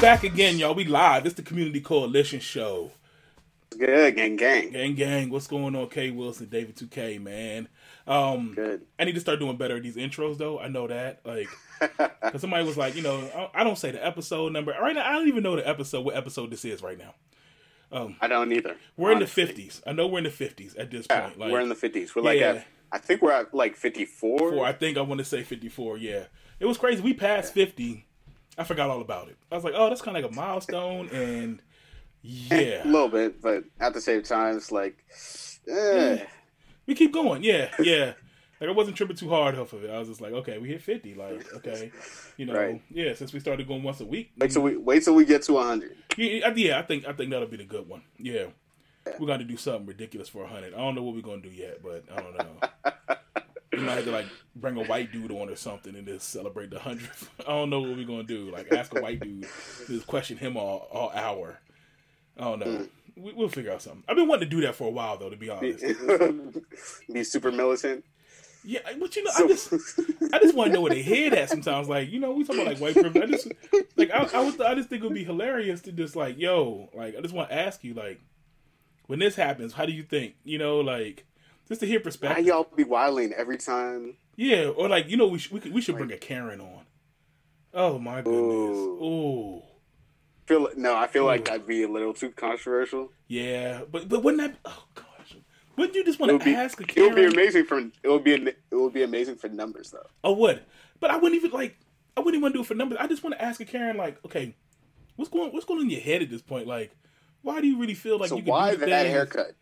back again, y'all. We live. It's the Community Coalition Show. Good, gang, gang. Gang, gang. What's going on, K Wilson, David 2K, man? Um, Good. I need to start doing better at these intros, though. I know that. Like, because somebody was like, you know, I- don't say the episode number. Right now, I don't even know the episode, what episode this is right now. I don't either. We're honestly. in the 50s. I know we're in the 50s at this Yeah, point. Like, we're in the 50s. We're like Yeah. at, I think we're at like 54. four. I think I want to say 54. Yeah, it was crazy. We passed 50. I forgot all about it. I was like, oh, that's kind of like a milestone, and yeah, A little bit, but at the same time, it's like, eh. we keep going. Yeah, yeah. Like I wasn't tripping too hard off of it. I was just like, okay, we hit 50. Like, okay, you know, Right. yeah. Since we started going once a week, wait till we wait till we get to 100. yeah, I- yeah, I think I think that'll be the good one. Yeah, we're gonna do something ridiculous for 100. I don't know what we're gonna do yet, but I don't know. we might have to like bring a white dude on or something and just celebrate the hundredth. I don't know what we're gonna do. Like ask a white dude, just question him all all hour. I don't know. Mm. We, we'll figure out something. I've been wanting to do that for a while though, to be honest. Be super militant. Yeah, but you know, I just I just want to know where they head at sometimes. Like, you know, we talk about like white privilege. I just like I, I was I just think it would be hilarious to just like, yo, like I just want to ask you, like, when this happens, how do you think? You know, like just to hear Why perspective. y'all be wilding every time? Yeah, or like you know, we should, we could, we should bring a Karen on. Oh my goodness. Ooh. Ooh. Feel no, I feel like Ooh. that'd be a little too controversial. Yeah, but but wouldn't that? Oh gosh, wouldn't you just want to be ask a it would be amazing for it would be it would be amazing for numbers though. I would, but I wouldn't even like. I wouldn't even want to do it for numbers. I just want to ask a Karen, like, okay, what's going what's going on in your head at this point? Like, why do you really feel like so you can why that things- haircut?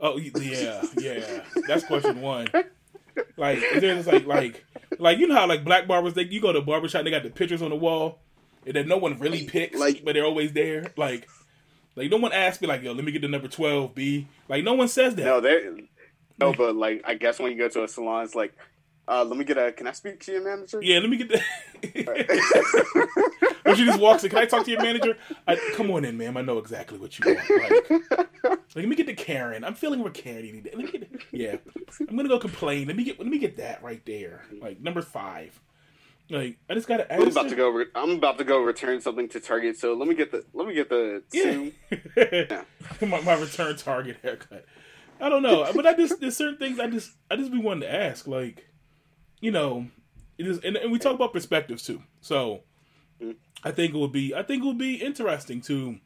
Oh yeah, yeah. That's question one. Like, is there just like like like you know how like black barbers they you go to a barber shop they got the pictures on the wall and then no one really picks Like- but they're always there like like no one asks me like yo let me get the number twelve B like no one says that No, there. No, but like I guess when you go to a salon, it's like, uh, let me get a. Can I speak to your manager? yeah let me get the or she just walks in can I talk to your manager I, come on in ma'am I know exactly what you want like, like, let me get the Karen I'm feeling Karen let me get yeah I'm gonna go complain let me get let me get that right there like number five like I just gotta I'm about her- to go. Re- I'm about to go return something to Target. So let me get the. Let me get the. Yeah. two. my, my return target haircut. I don't know, but I just there's certain things I just I just be wanting to ask, like, you know, it is, and, and we talk about perspectives too. So mm. I think it would be I think it would be interesting to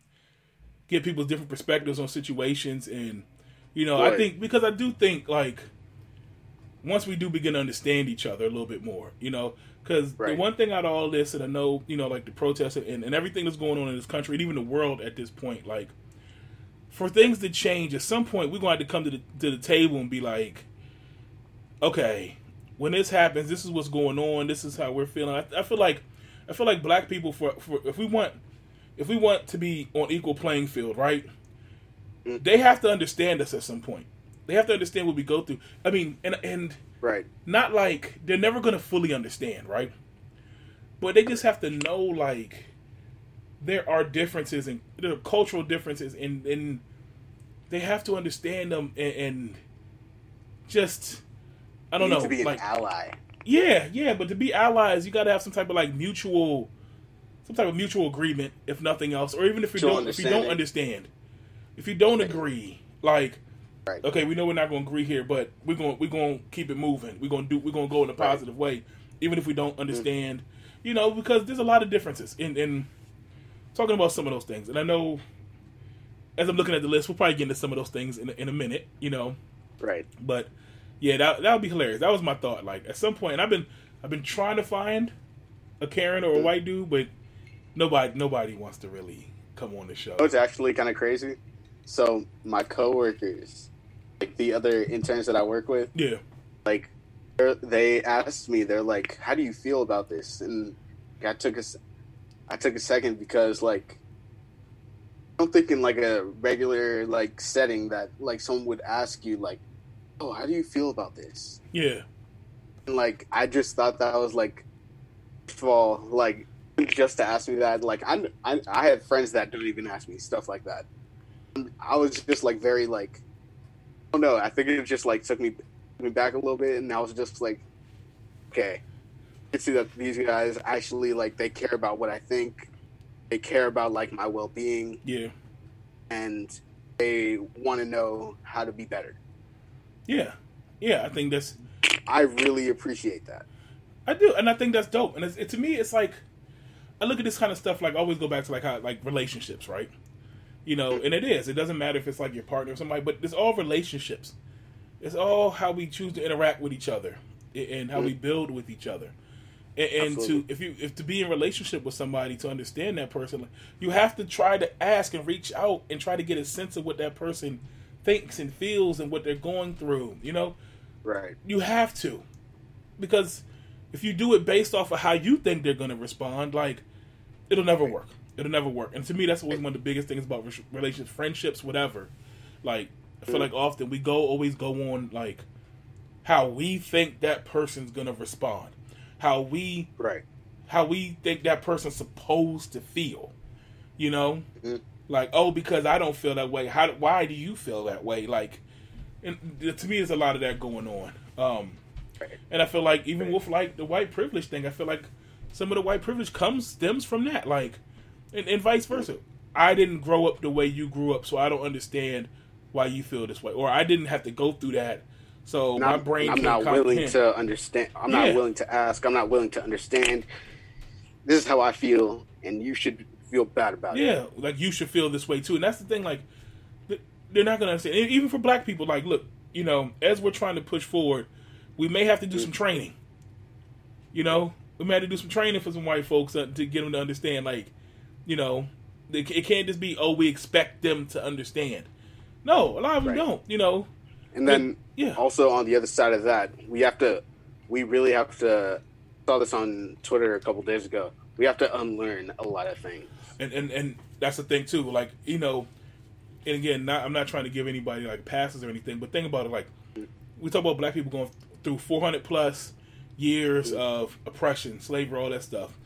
get people's different perspectives on situations, and you know, I think because I do think like once we do begin to understand each other a little bit more, you know, because the one thing out of all this, and I know, you know, like the protests and, and everything that's going on in this country and even the world at this point, like for things to change, at some point we're going to have to come to the to the table and be like, okay, when this happens, this is what's going on. This is how we're feeling. I, I feel like I feel like black people for, for if we want if we want to be on equal playing field, right? Mm. They have to understand us at some point. They have to understand what we go through. I mean, and and Right. not like they're never going to fully understand, right? But they just have to know like there are differences and there are cultural differences, and and they have to understand them and, and just I don't You need know, to be an like ally. yeah, yeah. But to be allies, you got to have some type of like mutual, some type of mutual agreement, if nothing else, or even if you Mutual don't, if you don't understanding. understand, if you don't agree, like Right. okay, we know we're not going to agree here, but we're going we're going to keep it moving. We're going to do we're going to go in a positive way, even if we don't mm. understand. You know, because there's a lot of differences in in talking about some of those things, and I know as I'm looking at the list, we'll probably get into some of those things in in a minute. You know, Right. but yeah, that that would be hilarious. That was my thought. Like at some point, and I've been I've been trying to find a Karen or a white dude, but nobody nobody wants to really come on the show. It's actually kind of crazy. So my coworkers, like the other interns that I work with, Yeah, like they're- asked me, they're like, "How do you feel about this?" And I took a, I took a second because like, I'm thinking like a regular like setting that like someone would ask you like, "Oh, how do you feel about this?" yeah, And like, I just thought that was like, first of all, like just to ask me that, like I I, I have friends that don't even ask me stuff like that. I was just like very like, oh no, I think it just like took me me back a little bit, and I was just like, okay, I can see that these guys actually like they care about what I think, they care about like my well being Yeah. and they want to know how to be better. Yeah. Yeah. I think that's I really appreciate that. I do, and I think that's dope. And it's, it, to me, it's like I look at this kind of stuff. Like I always go back to like how like relationships, right? You know, and it is. It doesn't matter if it's like your partner or somebody, but it's all relationships. It's all how we choose to interact with each other and how we mm. build with each other. And, and to if you if to be in relationship with somebody to understand that person, you have to try to ask and reach out and try to get a sense of what that person thinks and feels and what they're going through. You know, Right. you have to because if you do it based off of how you think they're going to respond like it'll never work it'll never work and to me that's always one of the biggest things about relationships friendships whatever like i feel like often we go always go on like how we think that person's going to respond how we Right. how we think that person's supposed to feel you know Mhm. Like oh because i don't feel that way how why do you feel that way like and to me there's a lot of that going on um and i feel like even with like the white privilege thing i feel like some of the white privilege comes stems from that like and, and vice versa i didn't grow up the way you grew up so i don't understand why you feel this way or i didn't have to go through that so my Not- brain I'm not willing to understand. I'm Yeah. not willing to ask. I'm not willing to understand. This is how I feel, and you should feel bad about it. Yeah, like you should feel this way too, and that's the thing. Like, they're not gonna understand. Even for black people, like, look, you know, as we're trying to push forward, we may have to do some training. You know, we may have to do some training for some white folks uh, to get them to understand. Like, you know, it, it can't just be oh we expect them to understand. No, a lot of them Right. don't. You know, And then yeah, also on the other side of that, we have to, we really have to. Saw this on Twitter a couple days ago. We have to unlearn a lot of things. And and and that's the thing too. Like you know, and again, not, I'm not trying to give anybody like passes or anything, but think about it. Like we talk about black people going through 400 plus years of oppression, slavery, all that stuff.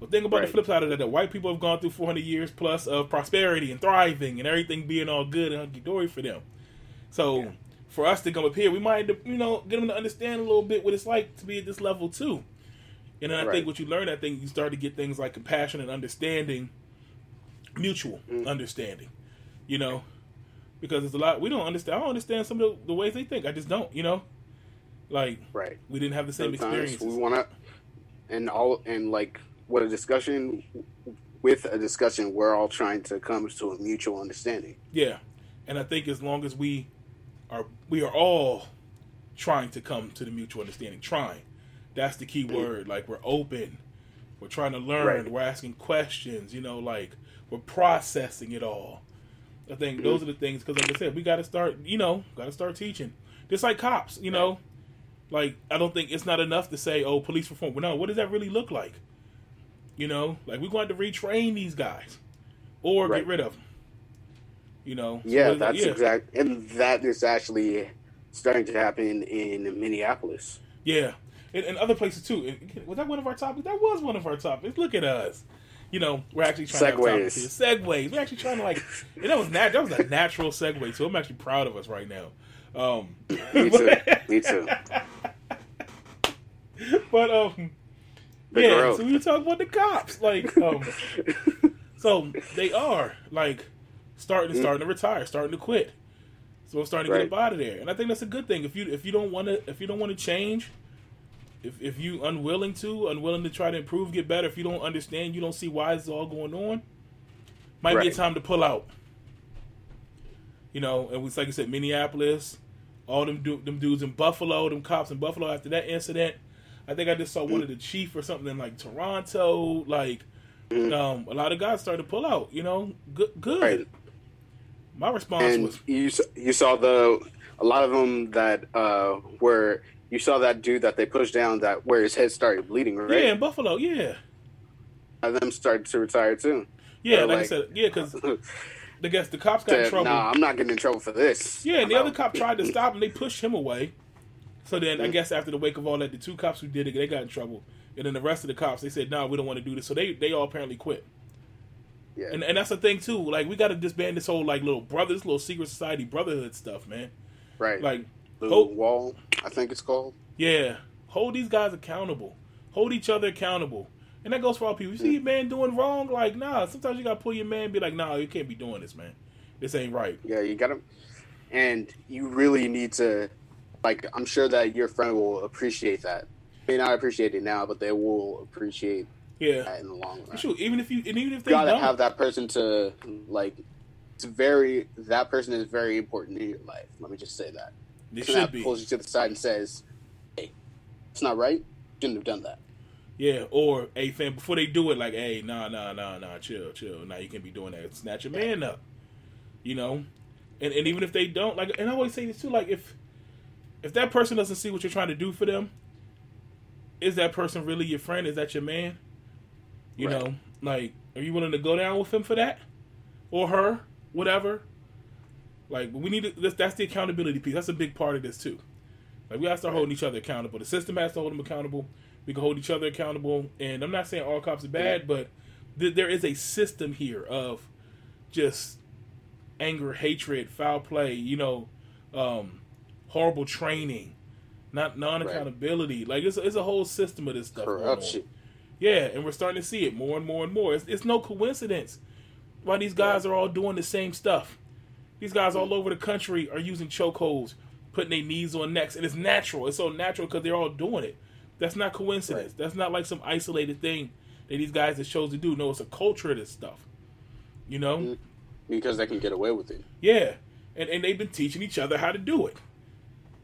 But think about Right. the flip side of that: that white people have gone through 400 years plus of prosperity and thriving and everything being all good and hunky dory for them. So. Yeah. For us to come up here, we might, you know, get them to understand a little bit what it's like to be at this level too. And then I Right. think what you learn, I think you start to get things like compassion and understanding mutual Mm. understanding, you know, because it's a lot we don't understand. I don't understand some of the, the ways they think. I just don't, you know, like Right. we didn't have the same Sometimes experiences. we want to, and all and like what a discussion with a discussion, we're all trying to come to a mutual understanding. Yeah, and I think as long as we are, we are all trying to come to the mutual understanding. Trying, that's the key word. Like we're open, we're trying to learn, Right. we're asking questions. You know, like we're processing it all. I think those are the things because, like I said, we got to start. You know, got to start teaching. Just like cops, you know, like I don't think it's not enough to say, "Oh, police reform." Well, no, what does that really look like? You know, like we're going to retrain these guys or Right. get rid of them. You know, So Yeah, that? that's yeah. exact, and that is actually starting to happen in Minneapolis. Yeah, and, and other places too. Was that one of our topics? That was one of our topics. Look at us. You know, we're actually trying to have. Segues. We're actually trying to like, and that was nat- that was a natural segue. So I'm actually proud of us right now. Um, Me too. Me too. But um, The yeah. growth. So we were talking about the cops, like um, so they are like starting starting to retire, starting to quit. So we're starting to get up out of there, and I think that's a good thing. If you if you don't want to if you don't want to change, if if you unwilling to unwilling to try to improve, get better. If you don't understand, you don't see why it's all going on. Might be a time to pull out. You know, and it's like I said, Minneapolis, all them du- them dudes in Buffalo, them cops in Buffalo after that incident. I think I just saw one of the chief or something in like Toronto. Like, um, a lot of guys started to pull out. You know, good, good. Right. My response and was, you you saw the a lot of them that uh were you saw that dude that they pushed down that where his head started bleeding right yeah, in Buffalo, yeah, and them started to retire too yeah. They're Like, I said, yeah, because I guess the cops got in trouble. nah i'm not getting in trouble for this Yeah, and the I'm other out." cop tried to stop him. They pushed him away. So then, I Mhm. guess after the wake of all that, the two cops who did it, they got in trouble. And then the rest of the cops, they said, "No, we don't want to do this." So they they all apparently quit. yeah And and that's the thing too. Like we got to disband this whole like little brothers, little secret society brotherhood stuff, man. right Like, the hope- wall i think it's called yeah, hold these guys accountable. Hold each other accountable. And that goes for all people. You see your man doing wrong, like nah. Sometimes you gotta pull your man, and be like, nah, you can't be doing this, man. This ain't right. Yeah, you gotta, and you really need to, like, I'm sure that your friend will appreciate that. May not appreciate it now, but they will appreciate Yeah, that in the long run. Sure, even if you and even if they You gotta don't, have that person to like. It's very that person is very important in your life. Let me just say that. Person should be. pulls you to the side and says, "Hey, it's not right. Shouldn't have done that." Yeah, or hey fam, before they do it, like, hey, nah, nah, nah, nah, chill, chill. Now you can be doing that. Snatch your man up. You know? And and even if they don't, like and I always say this too, like if if that person doesn't see what you're trying to do for them, is that person really your friend? Is that your man? You Right. know, like, are you willing to go down with him for that? Or her? Whatever. Like we need to that's, that's the accountability piece. That's a big part of this too. Like we gotta start holding each other accountable. The system has to hold them accountable. We can hold each other accountable. And I'm not saying all cops are bad, but th- there is a system here of just anger, hatred, foul play. You know, um, horrible training, not non accountability. Like it's it's a whole system of this stuff. Corruption. Yeah, and we're starting to see it more and more and more. It's, it's no coincidence why these guys are all doing the same stuff. These guys all over the country are using chokeholds, putting their knees on necks, and it's natural. It's so natural because they're all doing it. That's not coincidence. Right. That's not like some isolated thing that these guys have chose to do. No, it's a culture of this stuff. You know? Mhm. Because they can get away with it. Yeah, and and they've been teaching each other how to do it.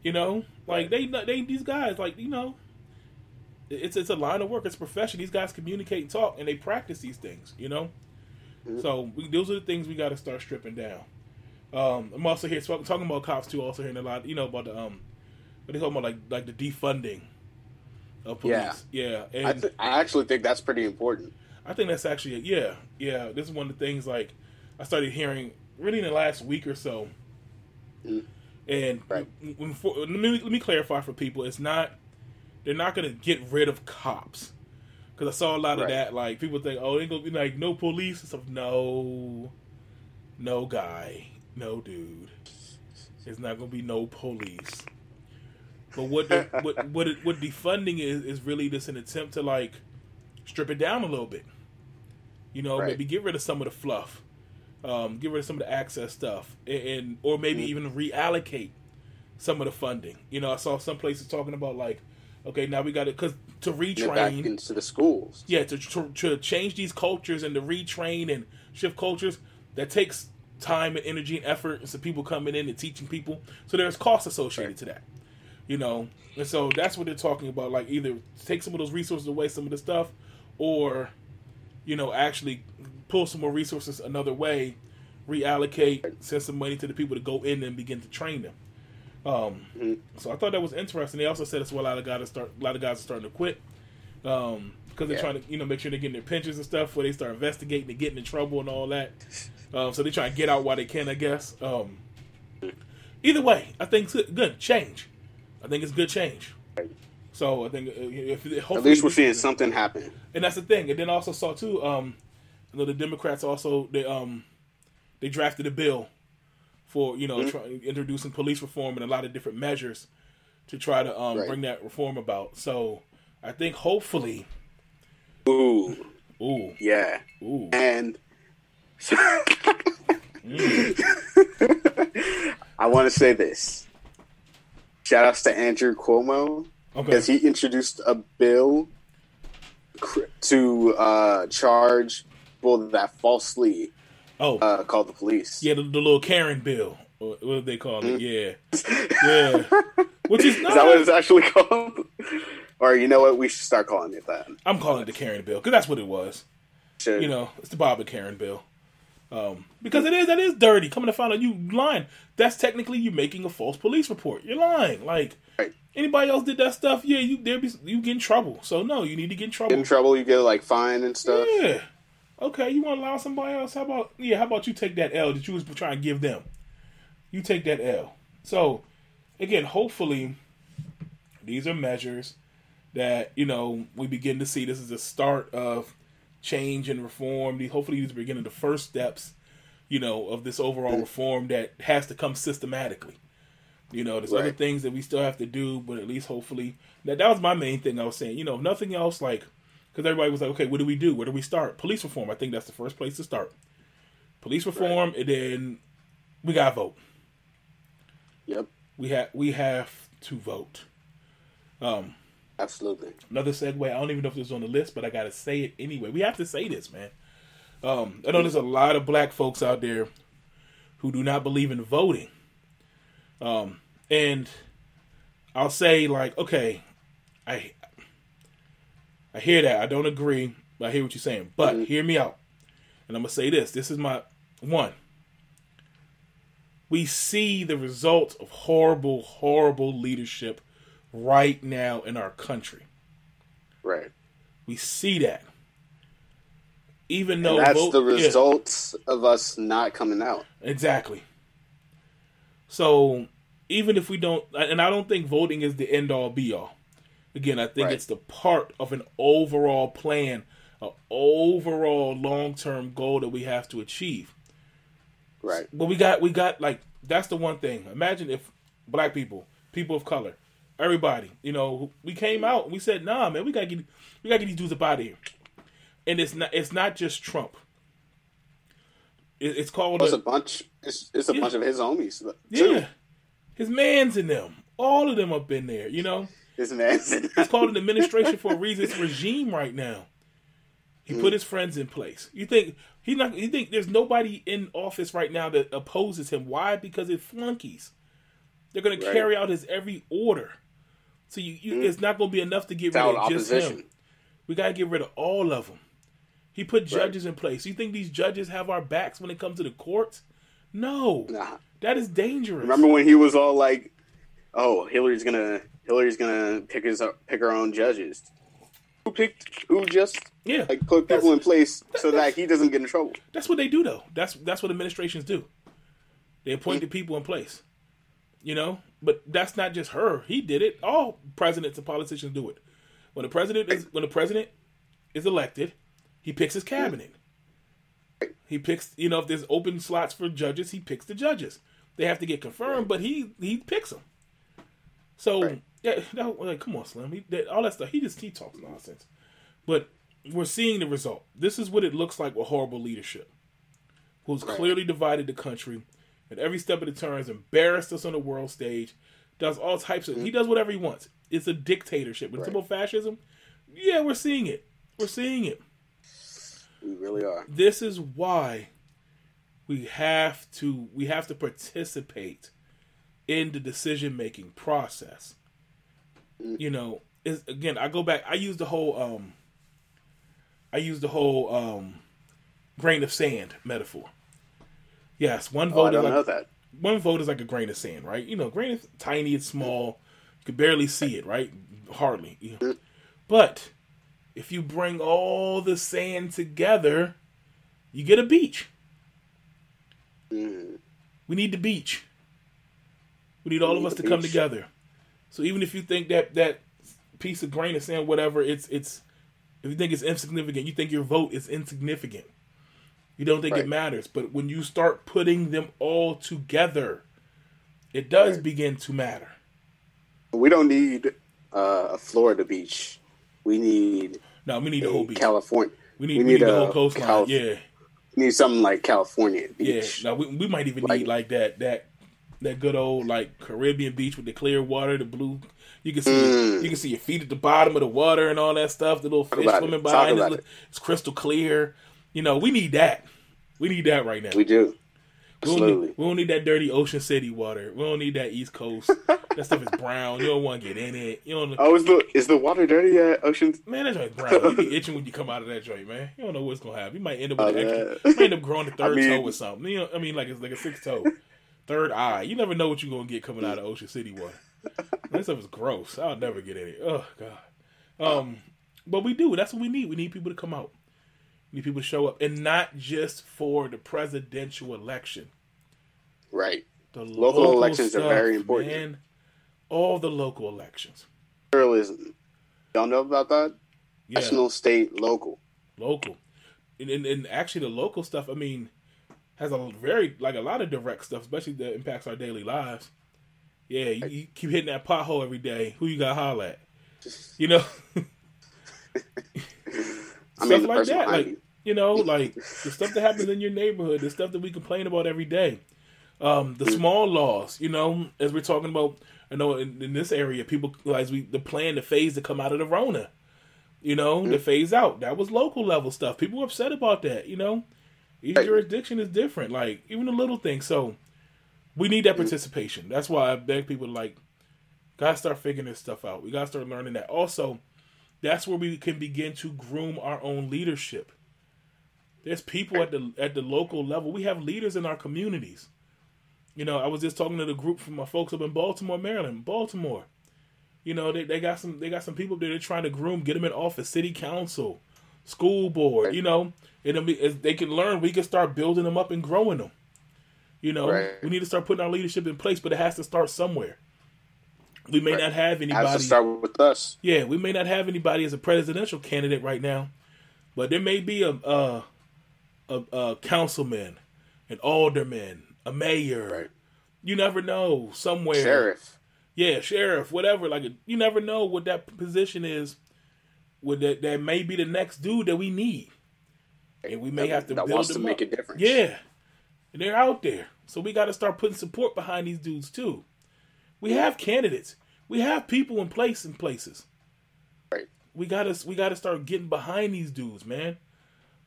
You know, like they they these guys like you know, it's it's a line of work. It's a profession. These guys communicate and talk, and they practice these things. You know, Mhm. so we, those are the things we got to start stripping down. Um, I'm also here talk- talking about cops too. Also hearing a lot, you know, about the um, what they talking about like like the defunding of police. Yeah, and I, th- I actually think that's pretty important. I think that's actually yeah, yeah. This is one of the things like I started hearing really in the last week or so. Mm. And Right. when, for, let me let me clarify for people: it's not they're not going to get rid of cops because I saw a lot of that. Like people think, oh, they gonna be like no police and stuff. No, no guy, no dude. It's not going to be no police. But what the, what what it, what defunding is is really just an attempt to like strip it down a little bit. You know, Right. maybe get rid of some of the fluff, um, get rid of some of the access stuff, and, and or maybe Mhm. even reallocate some of the funding. You know, I saw some places talking about like, okay, now we got to because to retrain, into the schools. yeah, to, to to change these cultures and to retrain and shift cultures, that takes time and energy and effort, and some people coming in and teaching people. So there's costs associated Right. to that, you know. And so that's what they're talking about. Like either take some of those resources away, some of the stuff, or you know, actually pull some more resources another way, reallocate, send some money to the people to go in and begin to train them. Um, Mhm. So I thought that was interesting. They also said it's why a lot of guys are start, a lot of guys are starting to quit because they're Yeah. trying to you know make sure they're getting their pensions and stuff before they start investigating and getting in trouble and all that. Um, so they try to get out while they can, I guess. Um, either way, I think it's good, change. I think it's good change. So I think uh, if hopefully At least we're seeing something happen. and that's the thing. And then I also saw too, um, you know, the Democrats also they um they drafted a bill for you know Mhm. try, introducing police reform and a lot of different measures to try to um Right. bring that reform about. So I think hopefully, Ooh, ooh, yeah. ooh, And mm, I want to say this. Shout outs to Andrew Cuomo okay, because he introduced a bill to uh, charge people that falsely oh uh, called the police. yeah, the, the little Karen bill, what do they call it? Mhm. Yeah, yeah. Which is Is that what it's actually called? Or you know what? We should start calling it that. I'm calling it the Karen bill because that's what it was. Should. you know, it's the Bob and Karen bill. Um, because it is that is dirty. Coming to find out you lying. That's technically you making a false police report. You're lying. Like Right. anybody else did that stuff, yeah, you there be you get in trouble. So no, you need to get in trouble. Get in trouble, you get like fine and stuff. Yeah. Okay, you want to allow somebody else? How about yeah? How about you take that L that you was trying to give them? You take that L. So again, hopefully, these are measures that you know we begin to see. This is the start of change and reform. Hopefully these are beginning the first steps, you know, of this overall reform that has to come systematically. You know, there's other things that we still have to do, but at least hopefully that that was my main thing I was saying. You know, nothing else, like because everybody was like, okay, what do we do? Where do we start? Police reform. I think that's the first place to start. Police reform, right. and then we got to vote. Yep. We have we have to vote. Um, Absolutely. Another segue. I don't even know if this is on the list, but I got to say it anyway. We have to say this, man. Um, I know there's a lot of black folks out there who do not believe in voting. Um, and I'll say like, okay, I I hear that. I don't agree. But I hear what you're saying, but mm-hmm. hear me out. And I'm gonna say this. This is my one. We see the result of horrible, horrible leadership right now in our country. Right. We see that. Even though and that's the results yeah. of us not coming out. Exactly. So even if we don't, and I don't think voting is the end all be all. Again, I think right. it's the part of an overall plan, an overall long term goal that we have to achieve. Right. But we got we got like that's the one thing. Imagine if black people, people of color, everybody, you know, we came out we said, "Nah, man, we gotta get we gotta get these dudes up out of here." And it's not it's not just Trump. It, it's called. It's a, a bunch. It's, it's a bunch of his homies. Too. Yeah, his man's in them. All of them up in there. You know. His man's. In it's called an administration for a reason. It's regime right now. He mm. put his friends in place. You think he not? You think there's nobody in office right now that opposes him? Why? Because it's flunkies. They're going right. to carry out his every order. So you, you mm. it's not going to be enough to get rid of just him. We got to get rid of all of them. He put judges right. in place. You think these judges have our backs when it comes to the courts? No. Nah. That is dangerous. Remember when he was all like, "Oh, Hillary's gonna Hillary's gonna pick his pick her own judges." Who picked? Who just yeah like put people in place so that he doesn't get in trouble? That's what they do, though. That's that's what administrations do. They appoint the people in place. You know, but that's not just her. He did it. All presidents and politicians do it. When the president is when the president is elected, he picks his cabinet. He picks, you know, if there's open slots for judges, he picks the judges. They have to get confirmed, but he he picks them. So right. yeah, no, like, come on, Slim. He, that, all that stuff. He just he talks nonsense. But we're seeing the result. This is what it looks like with horrible leadership, who's right. clearly divided the country, at every step of the turns, embarrassed us on the world stage, does all types of. He does whatever he wants. It's a dictatorship. With right. simple fascism, yeah, we're seeing it. We're seeing it. We really are. This is why we have to we have to participate in the decision making process. Mm. You know, is again I go back I use the whole um I use the whole um grain of sand metaphor. Yes, one vote oh, is like, one vote is like a grain of sand, right? You know, grain is tiny, it's small, you can barely see it, right? Hardly. But if you bring all the sand together, you get a beach. Mm. We need the beach. We need all we of us to beach. come together. So even if you think that that piece of grain of sand, whatever, it's it's if you think it's insignificant, you think your vote is insignificant. You don't think right. it matters. But when you start putting them all together, it does right. begin to matter. We don't need uh, a Florida beach. We need no, we need the whole beach. California. We need, we need, we need the whole coastline. Cal- yeah. We need something like California beach. Yeah. Now we, we might even like, need like that that that good old like Caribbean beach with the clear water, the blue. You can see mm. you can see your feet at the bottom of the water and all that stuff. The little fish swimming by, it's, it. it's crystal clear. You know, we need that. We need that right now. We do. We don't, need, we don't, need, that dirty Ocean City water. We don't need that East Coast. that stuff is brown. You don't want to get in it. You don't. Oh, is the is the water dirty at Ocean? Man, that joint brown. You be itching when you come out of that joint, man. You don't know what's gonna happen. You might end up with oh, extra, You end up growing a third I mean, toe or something. You know, I mean, like it's like a sixth toe, third eye. You never know what you're gonna get coming out of Ocean City water. that stuff is gross. I'll never get in it. Oh god. Um, but we do. That's what we need. We need people to come out. Need people to show up, and not just for the presidential election Right. The local, local elections stuff, are very important. Man, all the local elections. Pluralism. Y'all know about that? Yeah. National, state, local. Local. And, and, and, actually, the local stuff, I mean, has a very, like a lot of direct stuff, especially that impacts our daily lives. Yeah, you, you keep hitting that pothole every day. Who you got to holler at? You know? stuff like that, like you. you know, like the stuff that happens in your neighborhood, the stuff that we complain about every day. Um, the mm. small laws, you know, as we're talking about, I know in, in this area, people as we the plan, the phase to come out of the Rona, you know, mm. the phase out. That was local level stuff. People were upset about that, you know. Each right. jurisdiction is different, like even the little things. So we need that mm. participation. That's why I beg people to like, gotta start figuring this stuff out. We gotta start learning that. Also, that's where we can begin to groom our own leadership. There's people at the at the local level. We have leaders in our communities. You know, I was just talking to the group from my folks up in Baltimore, Maryland, Baltimore. You know, they, they got some they got some people there they're trying to groom, get them in office, city council, school board. You know, and be, as they can learn, we can start building them up and growing them. You know, right. we need to start putting our leadership in place, but it has to start somewhere. We may right. not have anybody. Has to start with us. Yeah, we may not have anybody as a presidential candidate right now, but there may be a a, a, a councilman, an alderman, a mayor. Right. You never know. Somewhere, sheriff. Yeah, sheriff, whatever. Like you never know what that position is. With that, that may be the next dude that we need, and we may that, have to that build wants them to make up. a difference. Yeah, and they're out there, so we got to start putting support behind these dudes too. We have candidates. We have people in place in places. Right. We gotta we gotta start getting behind these dudes, man.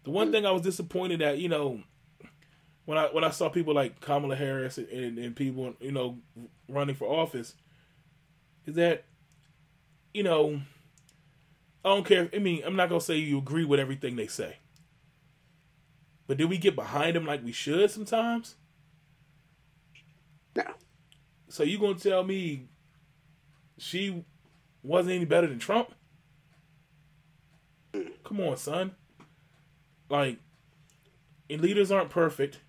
The one mm. thing I was disappointed at, you know, when I when I saw people like Kamala Harris and, and, and people, you know, running for office, is that, you know, I don't care. I mean, I'm not gonna say you agree with everything they say, but do we get behind them like we should sometimes? No. So you gonna tell me she wasn't any better than Trump? Come on, son. Like, and leaders aren't perfect,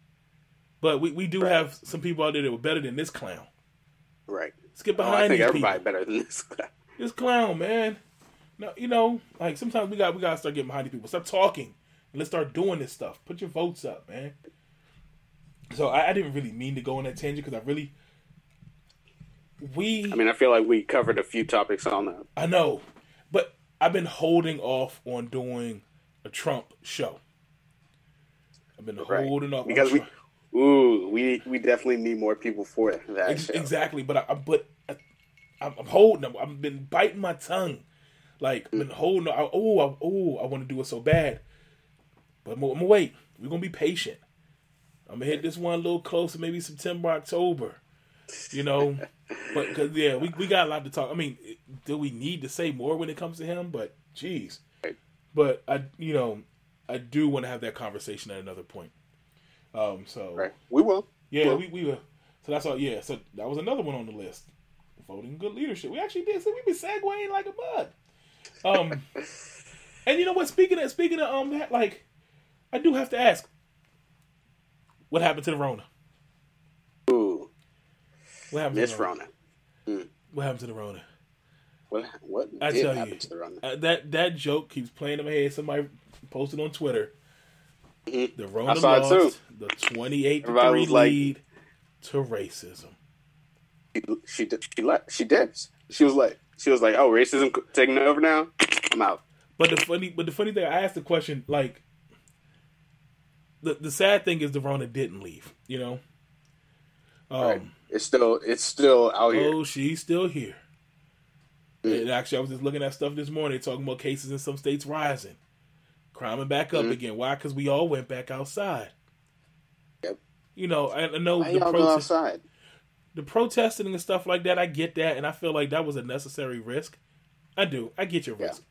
but we, we do right. have some people out there that were better than this clown. Right. Let's get behind oh, I think everybody people. better than this clown. This clown, man. No, you know, like sometimes we got we gotta start getting behind these people. Stop talking and let's start doing this stuff. Put your votes up, man. So I, I didn't really mean to go on that tangent because I really we I mean, I feel like we covered a few topics on that. I know, but I've been holding off on doing a Trump show. I've been right. holding off because we, ooh, we we definitely need more people for that. Ex- exactly, but I, but I, am holding. I've been biting my tongue, like I've been mm. holding. I, oh, oh, I want to do it so bad, but I'm, I'm gonna wait. We're gonna be patient. I'm gonna hit this one a little closer, maybe September, October. You know, but cause yeah, we, we got a lot to talk. I mean, do we need to say more when it comes to him? But jeez, but I you know I do want to have that conversation at another point. Um, so right, we will. Yeah, we'll. we we will. So that's all. Yeah, so that was another one on the list. Voting good leadership. We actually did. So we been segueing like a bud. Um, and you know what? Speaking of speaking of um that, like, I do have to ask, what happened to the Rona? What happened Miss to Rona? Mm. What happened to the Rona? What what I did tell you, to the Rona? Uh, that that joke keeps playing in my head. Somebody posted on Twitter. Mm-hmm. The Rona lost the twenty-eight three lead like, to racism. She she did, she let she did. She was like she was like, oh, racism taking over now. I'm out. But the funny, but the funny thing, I asked the question like, the the sad thing is the Rona didn't leave. You know. Um, right. It's still it's still out here. Oh, she's still here. Mm. And actually, I was just looking at stuff this morning talking about cases in some states rising, climbing back up mm. again. Why? Because we all went back outside. Yep. You know, I, I know Why the protest, outside. The protesting and stuff like that, I get that, and I feel like that was a necessary risk. I do. I get your risk.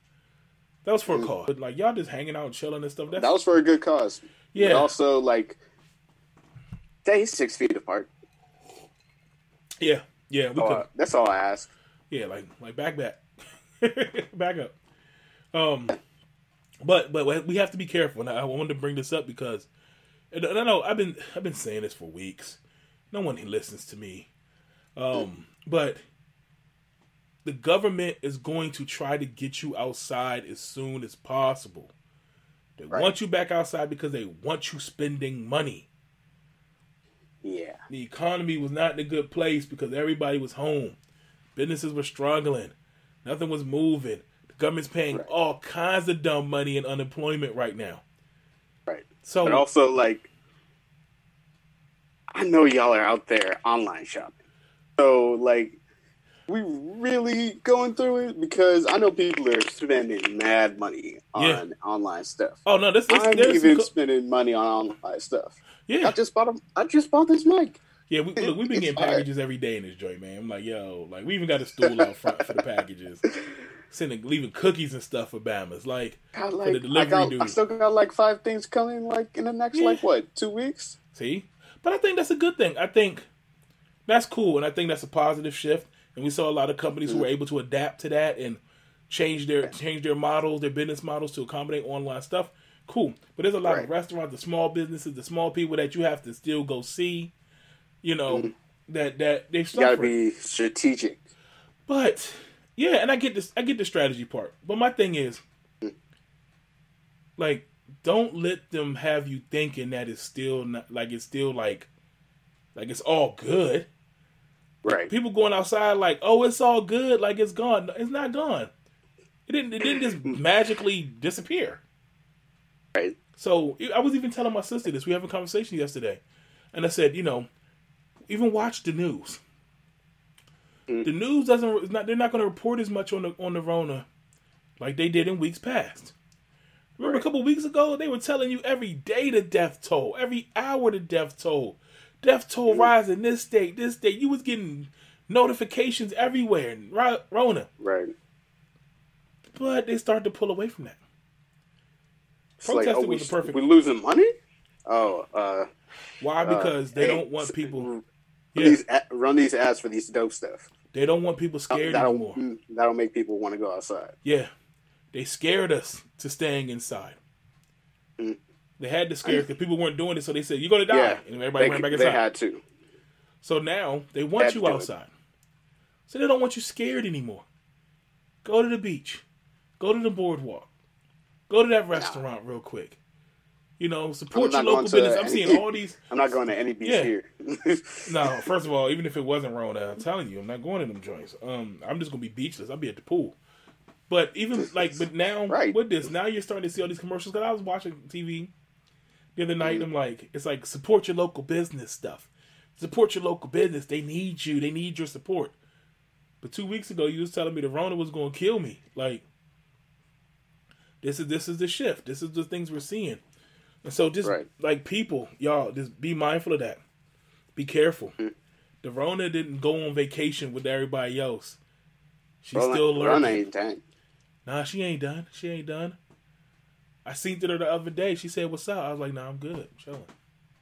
That was for mm. a cause. But like y'all just hanging out and chilling and stuff. that was for a good cause. Yeah. But also, like, stay six feet apart. Yeah, yeah, we oh, could. That's all I ask. Yeah, like like back back, back up. Um, but but we have to be careful. And I wanted to bring this up because and I know I've been I've been saying this for weeks. No one listens to me. Um, but the government is going to try to get you outside as soon as possible. They right. want you back outside because they want you spending money. Yeah. The economy was not in a good place because everybody was home. Businesses were struggling. Nothing was moving. The Government's paying Right. all kinds of dumb money in unemployment right now. Right. So But also, like, I know y'all are out there online shopping. So, like, we really going through it because I know people are spending mad money on Yeah. online stuff. oh no, this, this I'm even co- spending money on online stuff. Yeah. I just bought a, I just bought this mic. Yeah, we, look, we've been getting packages every day in this joint, man. I'm like, yo, like we even got a stool out front for the packages, sending, leaving cookies and stuff for Bamas. Like, Got the like, I delivery dude. I still got like five things coming like in the next Yeah. like what two weeks. see, but I think that's a good thing. I think that's cool, and I think that's a positive shift. And we saw a lot of companies who were Mm-hmm. able to adapt to that and change their change their models, their business models to accommodate online stuff. Cool, but there's a lot of restaurants, the small businesses, the small people that you have to still go see. You know that that they Mm-hmm. You gotta be strategic. But yeah, and I get this. I get the strategy part. But my thing is, like, don't let them have you thinking that it's still not like it's still like, like it's all good. Right. People going outside like, oh, it's all good, like it's gone. It's not gone. It didn't. It didn't just magically disappear. Right. So I was even telling my sister this. We had a conversation yesterday, and I said, you know, even watch the news. Mm. The news doesn't. it's Not, they're not going to report as much on the on the Rona like they did in weeks past. Remember a Right. couple weeks ago they were telling you every day the death toll, every hour the death toll, death toll Mm. rising this state, this state. You was getting notifications everywhere, Rona, Right. but they started to pull away from that. It's like, Protesting oh, we, was the perfect- we losing money? Oh, uh, Why? uh, Because they hey, don't want people. run Yeah. These, run these ads for these dope stuff. They don't want people scared that'll, anymore. that'll make people want to go outside. Yeah, they scared us to staying inside. Mm. They had to scare us because people weren't doing it, so they said you're gonna die, Yeah, and everybody they, ran back inside. they had to. So now they want Had you to do it. outside, so they don't want you scared anymore. Go to the beach, go to the boardwalk, go to that restaurant real quick. You know, support your local business. I'm any- seeing all these. I'm not going to any beach Yeah. here. No, first of all, even if it wasn't Rona, I'm telling you, I'm not going to them joints. Um, I'm just gonna be beachless. I'll be at the pool. But even like, but now Right. with this, now you're starting to see all these commercials. Because I was watching TV the other Mm-hmm. night. I'm like, it's like support your local business stuff. Support your local business. They need you. They need your support. But two weeks ago, you was telling me the Rona was gonna kill me. Like, this is this is the shift. This is the things we're seeing. And so just Right. like people, y'all, just be mindful of that. Be careful. Mm. The Rona didn't go on vacation with everybody else. She's Run, still learning. ain't done. Nah, she ain't done. She ain't done. I seen her the other day. She said, "What's up?" I was like, "Nah, I'm good. I'm chilling."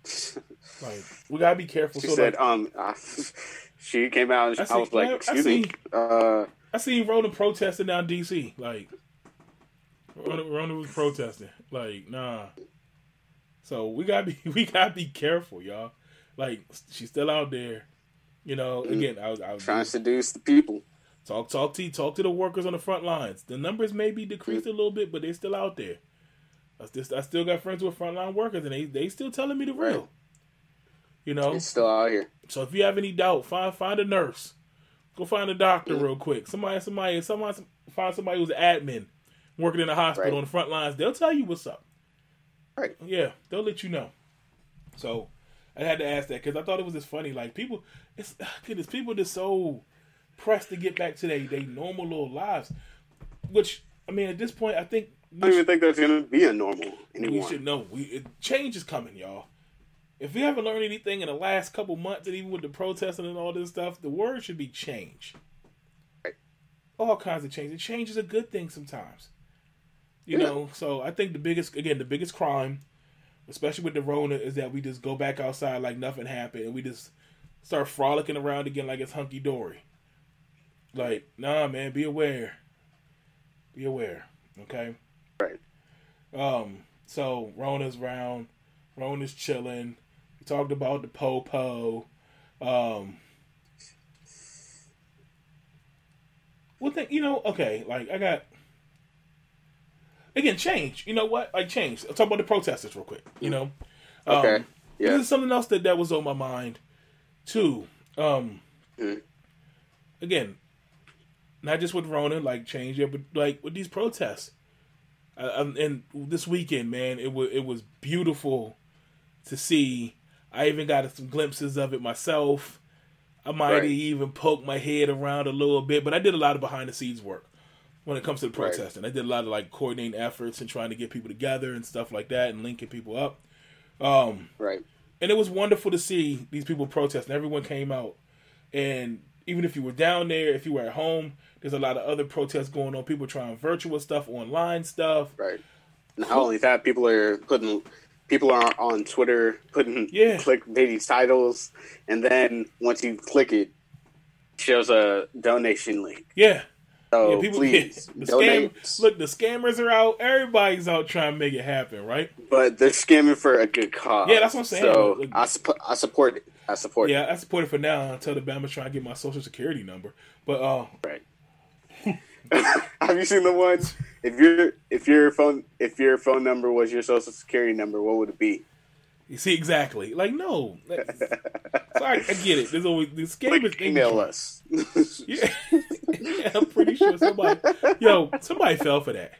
Like, we gotta be careful. She so said, like, um, uh, she came out and I I, see- was like, I- I excuse me. Uh, I seen Rona protesting down DC. Like, Rona, was protesting. Like, nah. So we gotta be we gotta be careful, y'all. Like, she's still out there. You know, Mm. again, I was I was trying to seduce the people. talk talk to talk to the workers on the front lines. The numbers may be decreased Mm. a little bit, but they're still out there. I still, I still got friends with frontline workers, and they they still telling me the real. Right. You know, It's still out here. so if you have any doubt, find find a nurse. Go find a doctor Mm. real quick. Somebody, somebody, somebody, find somebody who's admin working in a hospital Right. on the front lines. They'll tell you what's up. Right. Yeah, they'll let you know. So I had to ask that because I thought it was just funny. Like people, it's ah, goodness, people just so pressed to get back to their they normal little lives. Which I mean, at this point, I think I we don't even think that's gonna be a normal anymore. we should know. We it, change is coming, y'all. If we haven't learned anything in the last couple months, and even with the protesting and all this stuff, the word should be change. Right. All kinds of change. And change is a good thing sometimes. You Yeah. know, so I think the biggest, again, the biggest crime, especially with the Rona, is that we just go back outside like nothing happened, and we just start frolicking around again like it's hunky dory. Like, nah, man, be aware. Be aware, okay? Right. Um, so Rona's round, Rona's chilling. We talked about the popo. Um, what thing? You know? Okay, like I got again change. You know what? Like change. I'll talk about the protesters real quick. You know? Okay. Um, Yeah. This is something else that that was on my mind too. Um, Mhm. again, not just with Rona, like change it, but like with these protests. Uh, and this weekend, man, it was it was beautiful to see. I even got some glimpses of it myself. I might right. even poke my head around a little bit, but I did a lot of behind the scenes work when it comes to the protesting. Right. I did a lot of like coordinating efforts and trying to get people together and stuff like that and linking people up. Um, right. And it was wonderful to see these people protesting. Everyone came out, and even if you were down there, if you were at home, there's a lot of other protests going on. People trying virtual stuff, online stuff. Right. Not only that, people are putting people are on Twitter putting yeah. clickbaity titles, and then once you click it shows a donation link. Yeah. So yeah, people, please yeah, the scam, look, the scammers are out. Everybody's out trying to make it happen, right? But they're scamming for a good cause. Yeah, that's what I'm saying. So look, I, su- I support it. I support yeah, it. I support it for now until the Bama's trying to get my social security number. But uh, right. Have you seen the ones? If your if your phone if your phone number was your social security number, what would it be? See exactly. Like no, so I, I, get it. There's always the scam like, email us. yeah. yeah, I'm pretty sure somebody. Yo, somebody fell for that.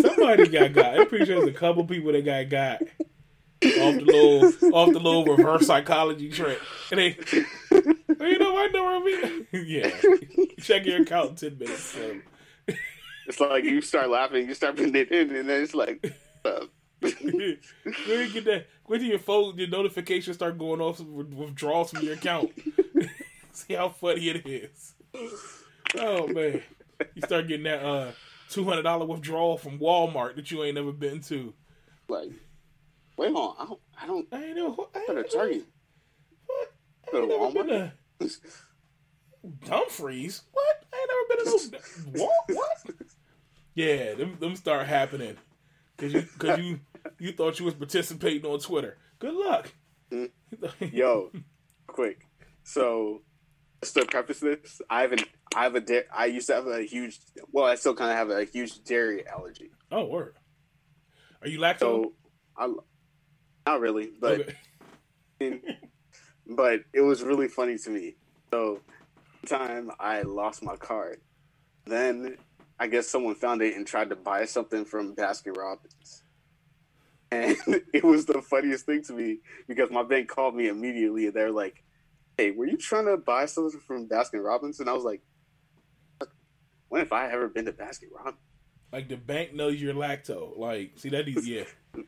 Somebody got got. I'm pretty sure there's a couple people that got got off the little off the little reverse psychology trick. And they, you know what number me? yeah, check your account in ten minutes. So. It's like you start laughing, you start putting it in, and then it's like. Uh, when you get that, when your phone, your notifications start going off with withdrawals from your account. See how funny it is. Oh man, you start getting that uh two hundred dollar withdrawal from Walmart that you ain't never been to. Like, wait on, I don't, I don't, I ain't know. I ain't a Target. What? I ain't never Walmart? been to Dumfries. What? I ain't never been to no what? What? Yeah, them them start happening because you because you you thought you was participating on Twitter. Good luck. Mm-hmm. Yo, quick. So, just to preface this, I have an I have a da- I used to have a huge well, I still kind of have a huge dairy allergy. Oh, word. Are you lactose? So, I, not really, but okay. but it was really funny to me. So, time I lost my card, then I guess someone found it and tried to buy something from Baskin Robbins. And it was the funniest thing to me because my bank called me immediately and they're like, Hey, were you trying to buy something from Baskin Robbins? And I was like, When have I ever been to Baskin Robbins? Like the bank knows you're lacto. Like, see that is yeah.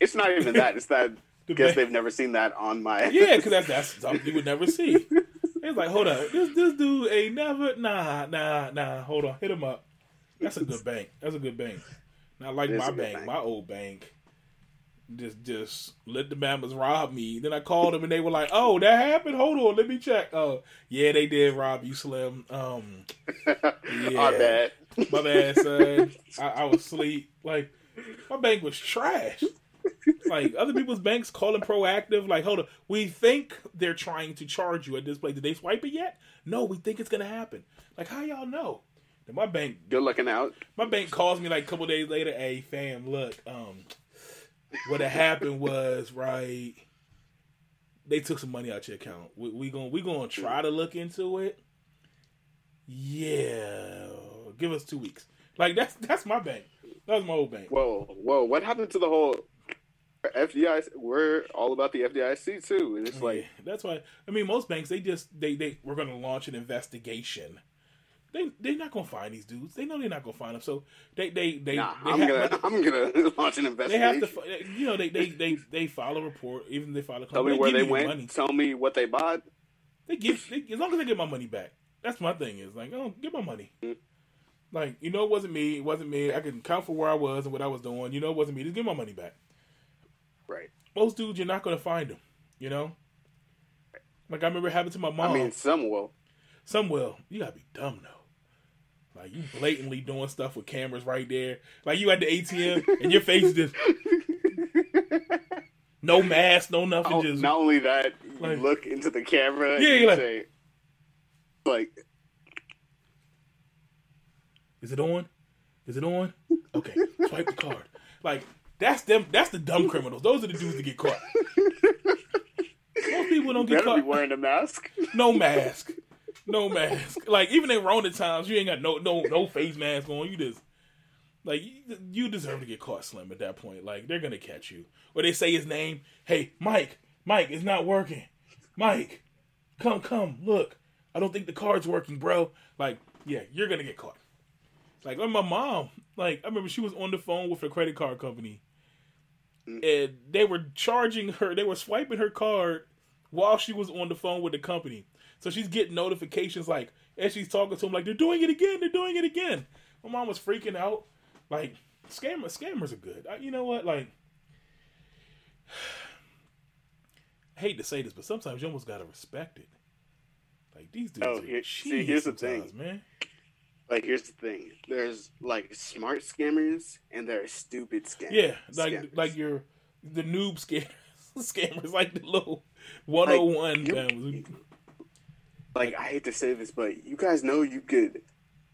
It's not even that. It's that the guess they've never seen that on my Yeah, because that's that's something you would never see. It's like, hold on, this this dude ain't never nah nah nah. Hold on, hit him up. That's a good bank. That's a good bank. Not like my bank, bank, my old bank just just let the Bama's rob me. Then I called them and they were like, "Oh, that happened. Hold on, let me check." Oh, yeah, they did rob you, Slim. Um, yeah, my bad, my bad, son. I, I was asleep. Like my bank was trash. like other people's banks calling proactive. Like, hold on, we think they're trying to charge you at this place. Did they swipe it yet? No, we think it's gonna happen. Like, how y'all know? My bank, good looking out. My bank calls me like a couple days later. Hey, fam, look, um, what had happened was right. They took some money out your account. We, we gonna we gonna try to look into it. Yeah, give us two weeks. Like that's that's my bank. That was my old bank. Whoa, whoa! What happened to the whole FDIC? We're all about the FDIC too, and it's like yeah, that's why. I mean, most banks they just they they we're gonna launch an investigation they they're not gonna find these dudes. They know they're not gonna find them. So they they they. Nah, they I'm have, gonna I'm gonna launch an investigation. They have to, you know, they they they they file a report. Even they file a. Tell me where they went. Money. Tell me what they bought. They give they, as long as they get my money back. That's my thing. Is like, oh, get my money. Mm-hmm. Like you know, it wasn't me. It wasn't me. I can count for where I was and what I was doing. You know, it wasn't me. Just give my money back. Right. Most dudes, you're not gonna find them. You know. Like I remember having to my mom. I mean, some will. Some will. You gotta be dumb though. Like you blatantly doing stuff with cameras right there. Like you at the ATM and your face just no mask, no nothing. Oh, just not only that, you like, look into the camera. Yeah, you like, say, like, is it on? Is it on? Okay, swipe the card. Like that's them. That's the dumb criminals. Those are the dudes that get caught. Most people don't get caught. Be wearing a mask. No mask. No mask. Like even in Rona times, you ain't got no no no face mask on. You just like you, deserve to get caught slim at that point. Like they're gonna catch you. Or they say his name. Hey, Mike. Mike, it's not working. Mike, come come look. I don't think the card's working, bro. Like yeah, you're gonna get caught. Like my mom. Like I remember she was on the phone with a credit card company, and they were charging her. They were swiping her card while she was on the phone with the company. So she's getting notifications like as she's talking to him, like they're doing it again, they're doing it again. My mom was freaking out. Like scammers, scammers are good. I, you know what? Like, I hate to say this, but sometimes you almost gotta respect it. Like these dudes. Oh, here- see, here's the thing. man. Like, here's the thing: there's like smart scammers, and there are stupid scammers. Yeah, like scammers. like your the noob scammers, scammers like the little one hundred one. you- like I hate to say this, but you guys know you could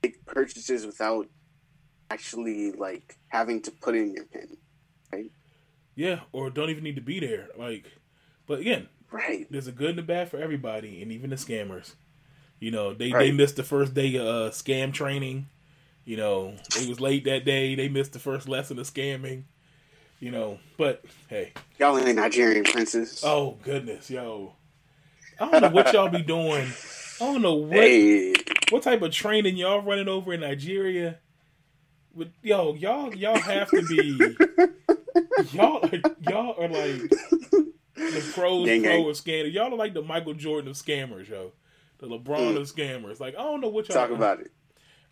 make purchases without actually like having to put in your pin, right? yeah, or don't even need to be there. Like, but again, right? there's a good and a bad for everybody, and even the scammers. You know, they they missed the first day of uh, scam training. You know, they was late that day. They missed the first lesson of scamming. You know, but hey, Y'all ain't Nigerian princes. oh goodness, yo, I don't know what y'all be doing. I don't know what hey, what type of training y'all running over in Nigeria. But yo, y'all y'all have to be y'all are y'all are like the pros Gang, pro of scammers. Y'all are like the Michael Jordan of scammers, yo. The LeBron of scammers. Like I don't know what y'all Mm. talk about it.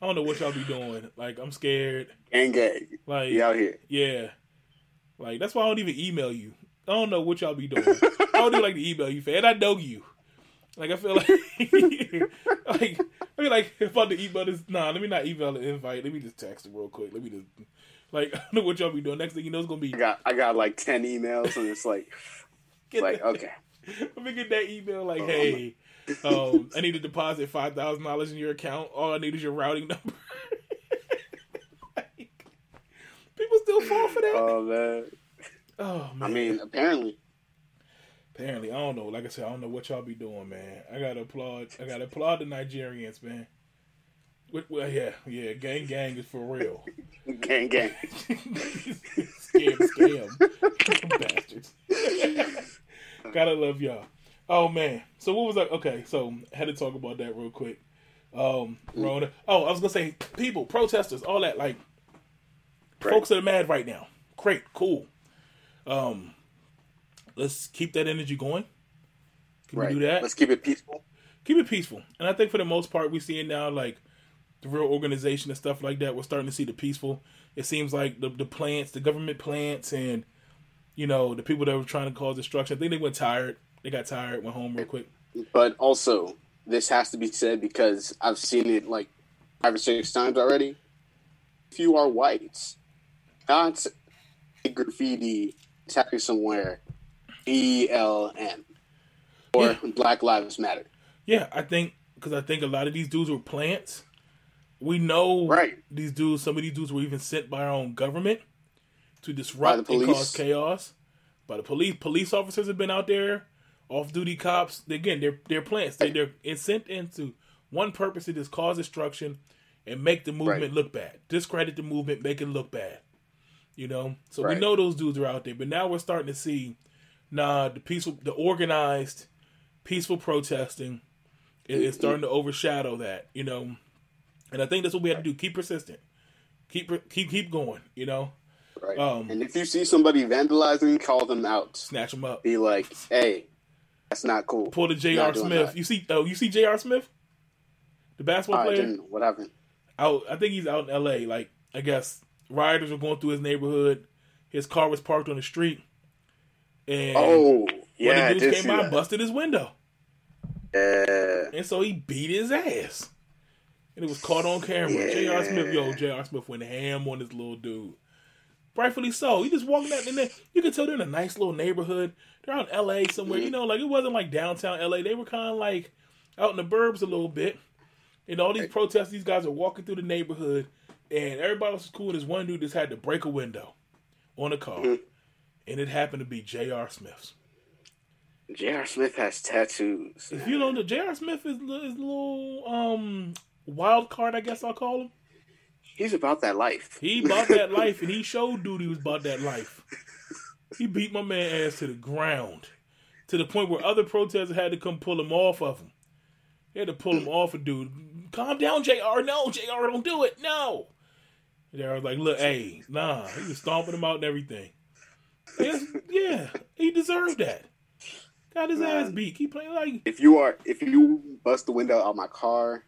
I don't know what y'all be doing. Like I'm scared. Gang, gang, Like out here. yeah. Like that's why I don't even email you. I don't know what y'all be doing. I don't even like to email you, fan. I know you. Like I feel like, like I mean, like if I'm to email this, nah. Let me not email the invite. Let me just text it real quick. Let me just, like, I don't know what y'all be doing. Next thing you know, it's gonna be I got I got like ten emails, and it's like get like that, okay, Let me get that email. Like, Oh, hey, um, I need to deposit five thousand dollars in your account. All I need is your routing number. like, people still fall for that. oh man. oh man. I mean, apparently, Apparently, I don't know. Like I said, I don't know what y'all be doing, man. I gotta applaud. I gotta applaud the Nigerians, man. Well, yeah, yeah. Gang, gang is for real. gang, gang. scam, scam, bastards. gotta love y'all. Oh man. So what was that? Okay, so had to talk about that real quick. Um, Rona. Oh, I was gonna say people, protesters, all that. Like, Right. folks that are mad right now. Great, cool. Um, let's keep that energy going. Can Right. we do that? Let's keep it peaceful. keep it peaceful. And I think for the most part, we see it now, like the real organization and stuff like that. We're starting to see the peaceful. It seems like the the plants, the government plants, and you know the people that were trying to cause destruction. I think they went tired. They got tired, went home real quick. But also, this has to be said because I've seen it like five or six times already. If you are white, not a graffiti tagging somewhere, BLM or Black Lives Matter. Yeah, I think because I think a lot of these dudes were plants. We know Right. these dudes. Some of these dudes were even sent by our own government to disrupt and cause chaos. By the police, police officers have been out there, off-duty cops. Again, they're they're plants. They, they're sent into one purpose to just cause destruction and make the movement Right. look bad, discredit the movement, make it look bad. You know, so we know those dudes are out there, but now we're starting to see, nah, the peaceful, the organized, peaceful protesting is, is starting to overshadow that. You know, and I think that's what we have to do: keep persistent, keep keep keep going. You know, Right. Um, and if you see somebody vandalizing, call them out. snatch them up. Be like, hey, that's not cool. Pull the J.R. Smith. that. You see? Oh, you see J.R. Smith, the basketball player. didn't. What happened? out. I think he's out in L.A. Like I guess rioters were going through his neighborhood. His car was parked on the street, and Oh, yeah, of the did dudes came by and that. busted his window, Yeah. and so he beat his ass, and it was caught on camera. J.R. Smith, yo, Yeah. J.R. Smith went ham on this little dude. Rightfully so. He just walking out in there. You can tell they're in a nice little neighborhood. They're out in L.A. somewhere. Mm-hmm. You know, like it wasn't like downtown L.A. They were kind of like out in the burbs a little bit. And all these protests, these guys are walking through the neighborhood, and everybody else was cool. And this one dude just had to break a window on a car, Mhm. And it happened to be J.R. Smith's. J.R. Smith has tattoos. If you know, the J.R. Smith is, is a little um wild card, I guess I'll call him. He's about that life. He bought that life, and he showed dude he was about that life. He beat my man ass to the ground, to the point where other protesters had to come pull him off of him. They had to pull him off a dude. Calm down, Jr. No, Jr. Don't do it. No. Jr. was like, look, hey, nah. He was stomping him out and everything. Yes, yeah, he deserved that. Got his Man. ass beat. Keep playing like If you are, if you bust the window out my car,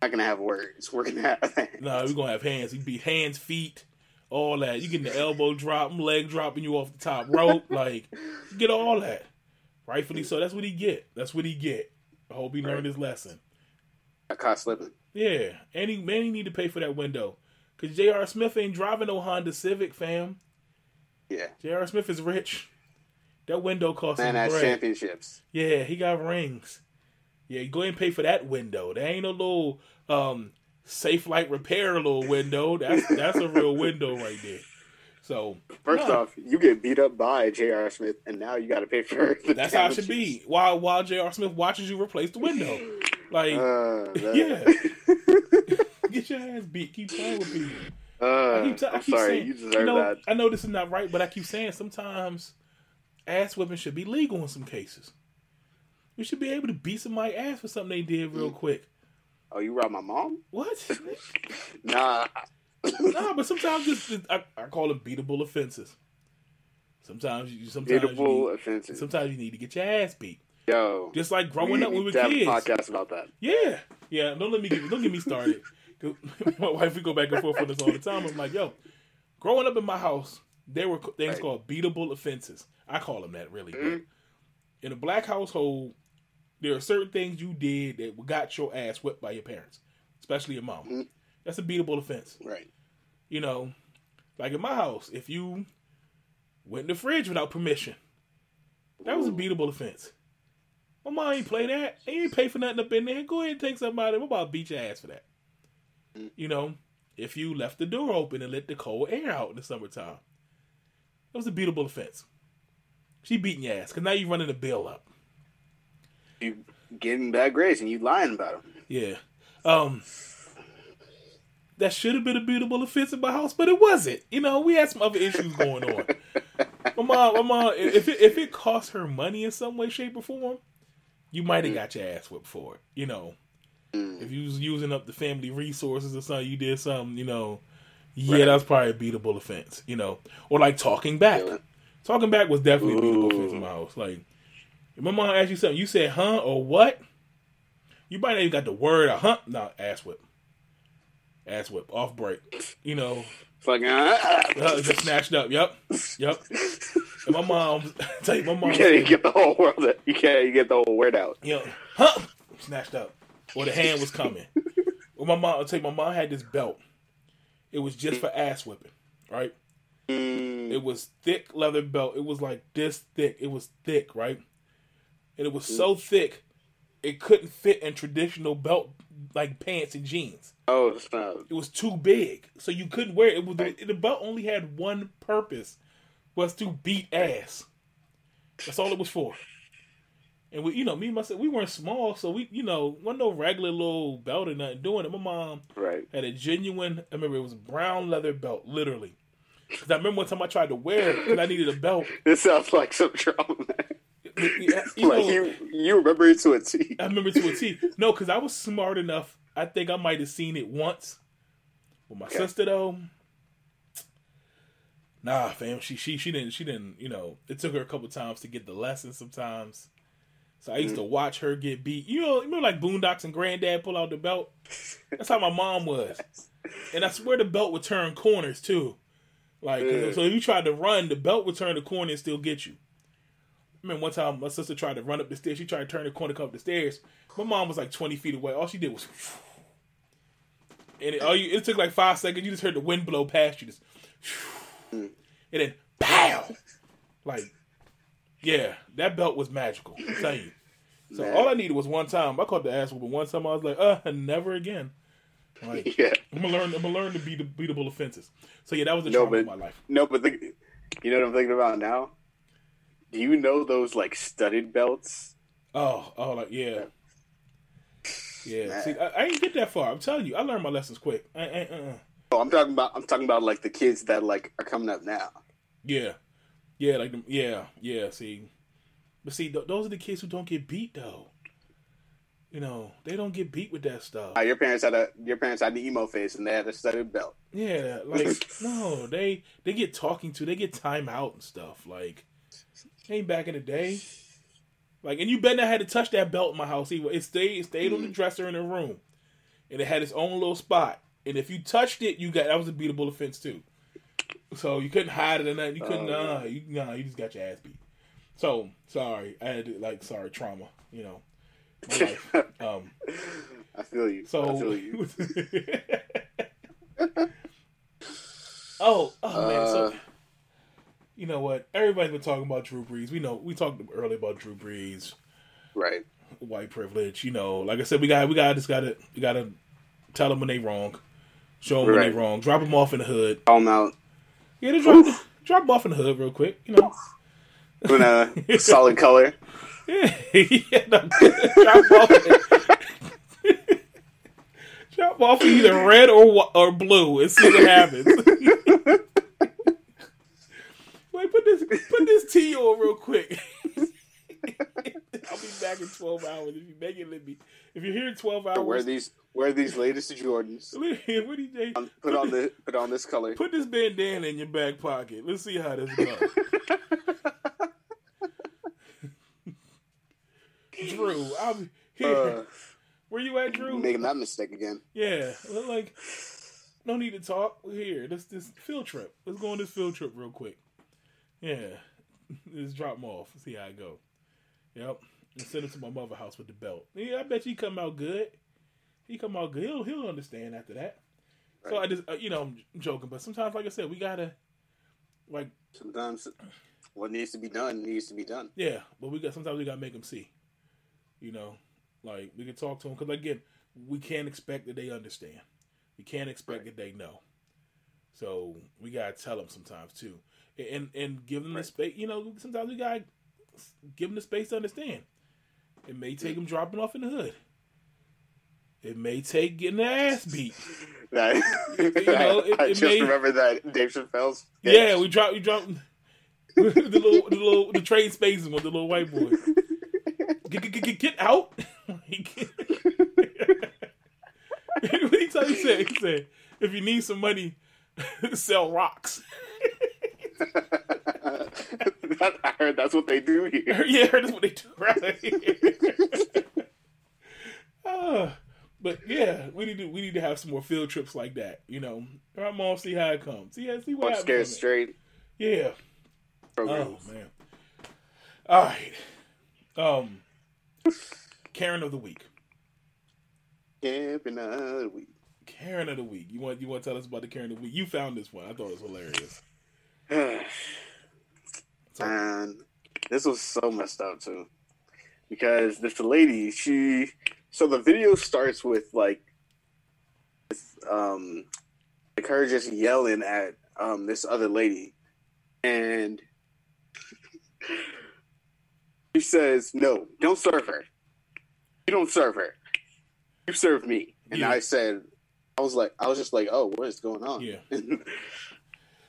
I'm not gonna have words. We're gonna have. Nah, we're gonna have hands. He'd be hands, feet, all that. You getting the elbow drop, leg dropping you off the top rope, like you get all that. Rightfully so. That's what he get. That's what he get. I hope he learned his lesson. I caught slipping. Yeah, and he man, he need to pay for that window, cause J.R. Smith ain't driving no Honda Civic, fam. Yeah, J.R. Smith is rich. That window costs man him has bread. championships. Yeah, he got rings. Yeah, go ahead and pay for that window. There ain't no little um Safelite repair little window. That's that's a real window right there. So First Nah. off, you get beat up by J.R. Smith, and now you got to pay for the that's how it should be. While while J.R. Smith watches you replace the window. Like Uh, Yeah. get your ass beat. Keep playing with people. Uh, I keep, t- I I'm keep sorry, saying, you deserve know, that. I know this is not right, but I keep saying sometimes ass whipping should be legal in some cases. You should be able to beat somebody ass for something they did real quick. Oh, you robbed my mom? What? Nah. nah, but sometimes this, I, I call them beatable offenses. Sometimes you sometimes you need, offenses. sometimes you need to get your ass beat. Yo, Just like growing we up when we were to have a kids. podcast about that. Yeah, yeah. Don't let me get don't get me started. My wife, we go back and forth on this all the time. I'm like, yo, growing up in my house, there were things Right. called beatable offenses. I call them that really. Mhm. in a black household, there are certain things you did that got your ass whipped by your parents, especially your mom. Mhm. That's a beatable offense. Right. You know, like in my house, if you went in the fridge without permission, that was a beatable offense. My mom ain't play that. They ain't pay for nothing up in there. Go ahead and take somebody. I'm about to beat your ass for that. You know, if you left the door open and let the cold air out in the summertime, that was a beatable offense. She beating your ass because now you're running the bill up. You getting bad grades and you lying about them. Yeah. Um that should have been a beatable offense in my house, but it wasn't. You know, we had some other issues going on. my mom, my mom, if it, if it cost her money in some way, shape, or form, you might have got your ass whipped for it. You know, Mm. if you was using up the family resources or something, you did something. You know, yeah, Right. that's probably a beatable offense. You know, or like talking back. Yeah. Talking back was definitely a beatable Ooh. offense in my house. Like, if my mom asked you something, you said huh or what? You might not even got the word or huh. No, ass whip. Ass whip. Off break. You know, Fucking. uh, Uh, just snatched up. Yep. Yep. And my mom, tell you, my mom, you can't even get the whole world. You can't even get the whole word out. you know, huh? Snatched up. Or the hand was coming. Well, my mom, I'll tell you, my mom had this belt. It was just for ass whipping, right? Mm. It was thick leather belt. It was like this thick. It was thick, right? And it was so thick, it couldn't fit in traditional belt like pants and jeans. Oh, snap. It was too big, so you couldn't wear it. it was, the belt only had one purpose, was to beat ass. That's all it was for. And we, you know, me and myself, we weren't small, so we, you know, wasn't no regular little belt or nothing doing it. My mom Right. had a genuine. I remember it was brown leather belt, literally. 'Cause I remember one time I tried to wear it because I needed a belt. This sounds like some trauma. You know, like you, you remember it to a T. I remember to a T. No, because I was smart enough. I think I might have seen it once. With my Okay. sister though, nah, fam. She she she didn't she didn't. You know, it took her a couple times to get the lesson. Sometimes, so I used to mm. watch her get beat. You know, you remember like Boondocks and Granddad pull out the belt. That's how my mom was, and I swear the belt would turn corners too. Like Yeah. so, if you tried to run, the belt would turn the corner and still get you. I remember one time my sister tried to run up the stairs. She tried to turn the corner, come up the stairs. My mom was like twenty feet away. All she did was, and it, all you, it took like five seconds. You just heard the wind blow past you, just, mm. and then pow, like, yeah, that belt was magical. I tell you. So Man. all I needed was one time. I caught the ass whooping one time. I was like, uh, never again. Like, Yeah. I'm gonna learn. I'm gonna learn to beat the beatable offenses. So yeah, that was the No, trauma of my life. No, but the, you know what I'm thinking about now? Do you know those like studded belts? Oh, oh, like yeah, yeah. See, I, I didn't get that far. I'm telling you, I learned my lessons quick. I, I, uh, Oh, I'm talking about. I'm talking about like the kids that like are coming up now. yeah, yeah, like the, yeah, yeah. See, but see, th- those are the kids who don't get beat though. You know, they don't get beat with that stuff. Uh, your parents had a your parents had the emo face and they had a studded belt. Yeah, like no, they they get talking to, they get time out and stuff. Like ain't back in the day. Like, and you bet I had to touch that belt in my house. Either it stayed it stayed on the dresser in the room, and it had its own little spot. And if you touched it, you got that was a beatable offense too. So you couldn't hide it or nothing. You couldn't. Oh, uh, you nah, you just got your ass beat. So sorry, I had to, like sorry trauma. You know. Um, I feel you. so I feel you. oh, oh man. So Uh, you know what? Everybody's been talking about Drew Brees. We know we talked earlier about Drew Brees, Right. white privilege. You know, like I said, we got we got just got to we got to tell them when they wrong, show them when Right. they wrong, drop them off in the hood. Call them out. Yeah, they drop drop off in the hood real quick. You know, In a solid color. yeah, yeah no, drop off. Drop off either red or or blue and see what happens. Wait, put this put this tea on real quick. I'll be back in twelve hours. If you make it, let me. If you're here in twelve Wear hours, these wear these latest Jordans. what do you? Um, Put on the put on this color. Put this bandana in your back pocket. Let's see how this goes. Drew, I'm here. Uh, Where you at, Drew? making that mistake again. Yeah, like no need to talk. We're here. This this field trip. Let's go on this field trip real quick. Yeah, just drop them off. See how I go. Yep, and send him to my mother house with the belt. Yeah, I bet he come out good. He come out good. He'll he'll understand after that. So I just uh, you know I'm joking, but sometimes like I said, we gotta like Sometimes what needs to be done needs to be done. yeah, but we got sometimes we gotta make them see. You know, like we can talk to them because again, we can't expect that they understand. We can't expect that they know. So we gotta tell them sometimes too, and and give them the space. You know, sometimes we gotta give them the space to understand. It may take him dropping off in the hood. It may take getting their ass beat. That, know, it- I it just may- remember that Dave Chappelle's. Yeah, we drop, we drop the little, the little, the trade spaces with the little white boy. Get, get, get, get out! what he tell you? He said, he said, if you need some money, sell rocks. That- I heard that's what they do here. yeah, that's what they do, right? uh, but yeah, we need to we need to have some more field trips like that. You know, I'm on see how it comes. See, see what. Scared. Straight Yeah. program. Oh man. All right. Um, Karen of the week. Camping another week. Karen of the week. You want you want to tell us about the Karen of the week? You found this one. I thought it was hilarious. And this was so messed up too, because this lady, she, so the video starts with like, um, like her just yelling at um this other lady, and she says, "No, don't serve her. You don't serve her. You serve me." And Yeah. I said, I was like, I was just like, "Oh, what is going on?" Yeah.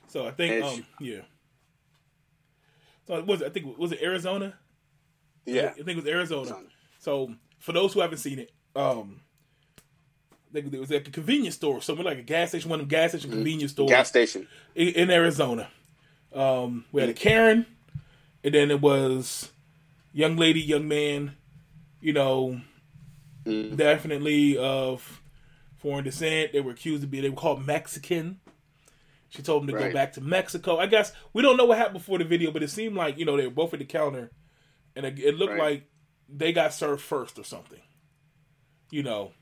so I think And um yeah. So was it, I think was it Arizona? yeah. I think it was Arizona. So for those who haven't seen it, um, I think it was at a convenience store, somewhere like a gas station, one of them gas station convenience stores Gas station. in, in Arizona. Um, we had a Karen, and then it was young lady, young man, you know, Mm. definitely of foreign descent. They were accused of being they were called Mexican. She told him to go back to Mexico. I guess we don't know what happened before the video, but it seemed like you know they were both at the counter, and it, it looked Right. like they got served first or something. You know,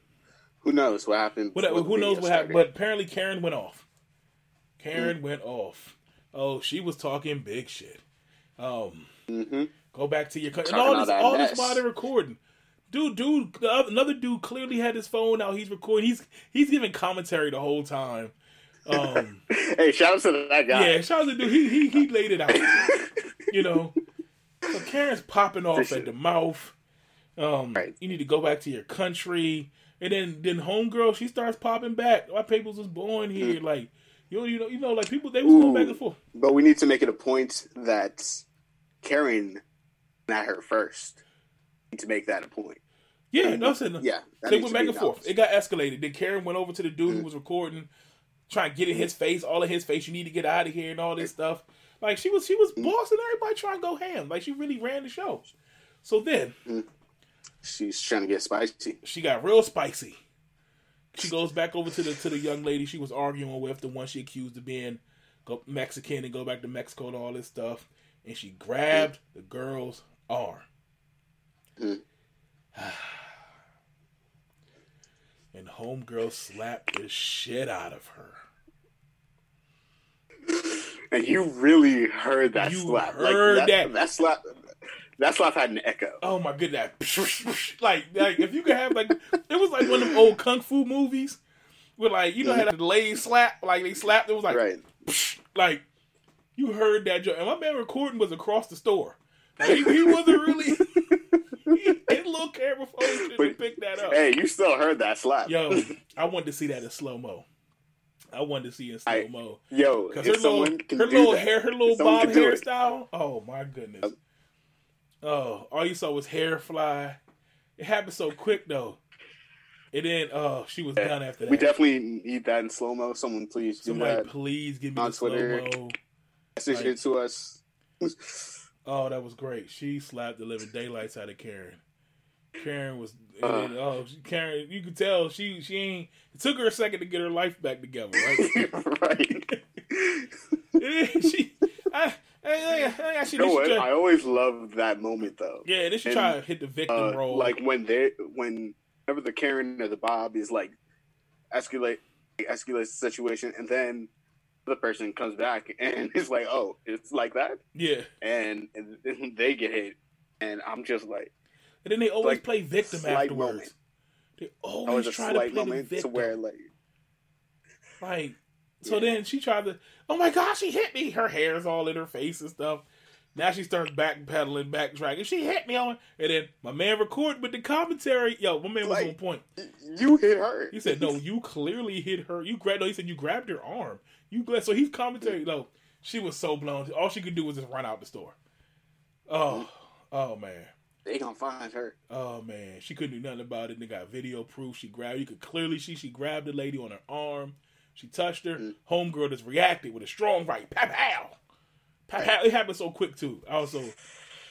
Who knows what happened? what, who knows what happened? But apparently Karen went off. Karen went off. Oh, she was talking big shit. Um, Mhm. go back to your country. And all this, all this while they're recording. Dude, dude, other, another dude clearly had his phone out. He's recording. He's he's giving commentary the whole time. Um, Hey, shout out to that guy. yeah, shout out to dude. He he he laid it out. You know, So Karen's popping off at the mouth. Um, Right. you need to go back to your country. And then then homegirl, she starts popping back. My papers was born here. Like you know, you know, you know, like people they was going Mm. Back and forth. But we need to make it a point that Karen, not her first. Need to make that a point. Yeah, no, I said Yeah, that they went back and forth. It got escalated. Then Karen went over to the dude Mm. who was recording, trying to get in his face, all in his face. You need to get out of here and all this stuff. Like she was, she was Mm. bossing everybody trying to go ham. Like she really ran the show. So then She's trying to get spicy. she got real spicy. She goes back over to the to the young lady she was arguing with, the one she accused of being go, Mexican and go back to Mexico and all this stuff. And she grabbed the girl's arm. Mm. and homegirl slapped the shit out of her. And you really heard that You slap. heard like, that. that. slap. That slap had an echo. Oh my goodness! like, like if you could have like, it was like one of them old kung fu movies, where like you know how mm-hmm. the ladies slap, like they slapped. It was like, right. like you heard that joke. And my man recording was across the store. He, he wasn't really. his little camera phone should have picked that up. Hey, you still heard that slap. Yo, I wanted to see that in slow mo. I wanted to see in slow mo. Yo, Cause her little, her little that, hair, her little bob it. hairstyle. Oh my goodness. Um, oh, all you saw was hair fly. It happened so quick though. And then, oh, she was Yeah. done after that. we definitely need that in slow mo. Someone please do Somebody that. please give me on Twitter. mo. Message like- it to us. Oh, that was great. She slapped the living daylights out of Karen. Karen was Uh. and, oh she- Karen. You could tell she she ain't. It took her a second to get her life back together, right? right. she, I, I, I, I, I, she, You know what? try- I always love that moment though. yeah, then she and, try to hit the victim Uh, role. like when they when whenever the Karen or the Bob is like escalate escalates the situation and then the person comes back and it's like, oh, it's like that, yeah, and, and they get hit, and I'm just like, and then they always like, play victim afterwards. moment. They always try to play the moment to victim. where like, Like, so Yeah. then she tried to, oh my gosh, she hit me. Her hair's all in her face and stuff. Now she starts backpedaling, backtracking. She hit me on, and then my man recorded with the commentary. Yo, my man was Like- on point. you hit her. He said, "No, you clearly hit her. You grabbed. No, he said you grabbed her arm. You grabbed." So he's commentary. No, she was so blown. All she could do was just run out the store. Oh, oh man. They gonna find her. Oh man, she couldn't do nothing about it. They got video proof. She grabbed. You could clearly see she grabbed the lady on her arm. She touched her. Mm. Homegirl just reacted with a strong right. Pow pow. Pow pow. It happened so quick too. Also,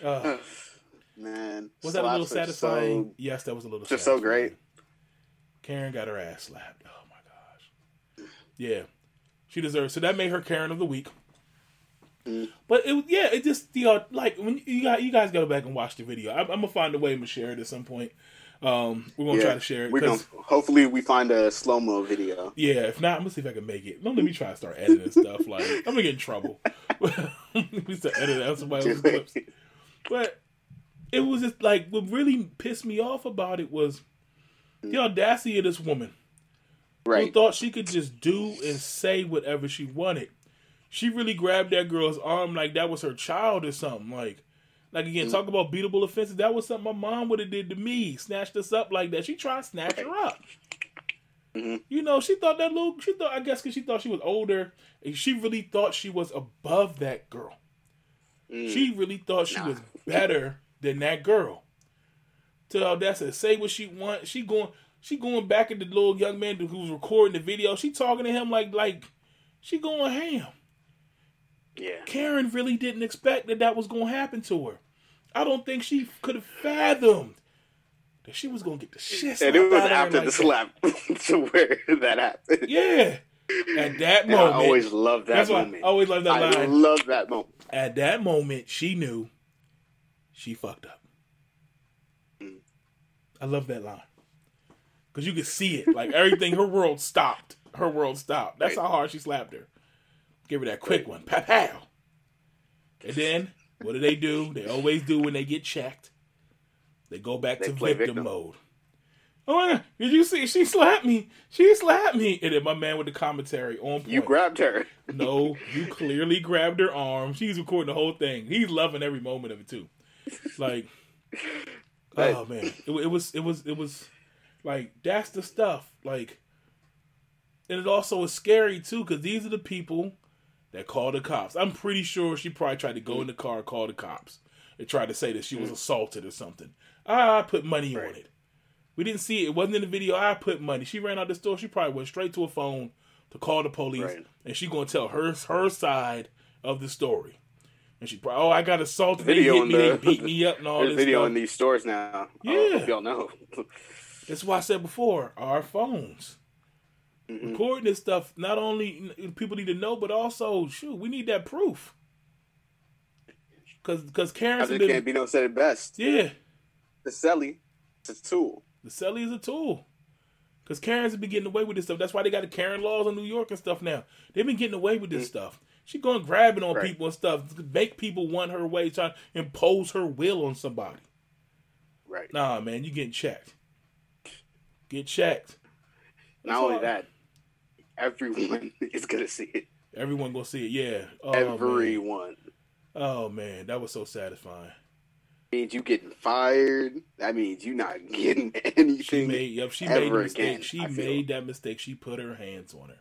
uh, Man, was that a little satisfying? so- yes, that was a little. just so great. Karen got her ass slapped. Oh my gosh. Yeah, she deserves. So that made her Karen of the week. Mm. But it yeah, it just you know like when you got you guys go back and watch the video. I'm, I'm gonna find a way to share it at some point. Um, we're gonna try to share it. We're gonna hopefully we find a slow mo video. Yeah, if not, I'm gonna see if I can make it. Don't let me try to start editing stuff. Like I'm gonna get in trouble. we start editing out somebody else's clips. But it was just like what really pissed me off about it was the audacity of this woman who thought she could just do and say whatever she wanted. She really grabbed that girl's arm like that was her child or something. Like, like again, talk about beatable offenses. That was something my mom would have did to me. Snatched us up like that. She tried to snatch her up. Mhm. You know, she thought that little. She thought, I guess, because she thought she was older, and she really thought she was above that girl. Mm. She really thought she Nah. was better than that girl. Tell that's to say what she want. She going. She going back at the little young man who was recording the video. She talking to him like like she going ham. Yeah. Karen really didn't expect that that was going to happen to her. I don't think she could have fathomed that she was going to get the shit And it was out of her after like the slap to where that happened. Yeah. At that And I always love that moment. I always love that line. I love that moment. At that moment, she knew she fucked up. Mm. I love that line because you could see it. Like everything, her world stopped. Her world stopped. That's Right. how hard she slapped her. Give her that quick one, pow pow. And then what do they do? They always do when they get checked. They go back They to victim, victim. mode. Oh, my God, did you see? She slapped me. She slapped me. And then my man with the commentary on point. You grabbed her. No, you clearly grabbed her arm. She's recording the whole thing. He's loving every moment of it too. Like, That- oh man, it, it was it was it was like that's the stuff. Like, and it also is scary too because these are the people that call the cops. I'm pretty sure she probably tried to go in the car call the cops and try to say that she was mm. assaulted or something. I put money on it. We didn't see it. It wasn't in the video. I put money. She ran out of the store. She probably went straight to a phone to call the police, Right. and she gonna tell her her side of the story. And she probably, oh, I got assaulted. They Video hit in me. They the- beat me up and all this video stuff. in these stores now. Yeah. y'all know. That's why I said before, our phones. Mhm. Recording this stuff, not only people need to know, but also, shoot, we need that proof. Because because Karen's As it been, can't be no said it best. yeah, The celly, it's a tool. the celly is a tool. Because Karen's been getting away with this stuff. That's why they got the Karen laws in New York and stuff now. They've been getting away with this stuff. She going grabbing on Right. people and stuff, make people want her way, trying to impose her will on somebody. Right. Nah, man, you getting checked. Get checked. Not only all. that, everyone is gonna see it. Everyone gonna see it. Yeah. Oh, man. everyone. Oh man, that was so satisfying. means you getting fired. That means you not getting She anything. made yep, she made ever mistake. again, she made that mistake. She put her hands on her.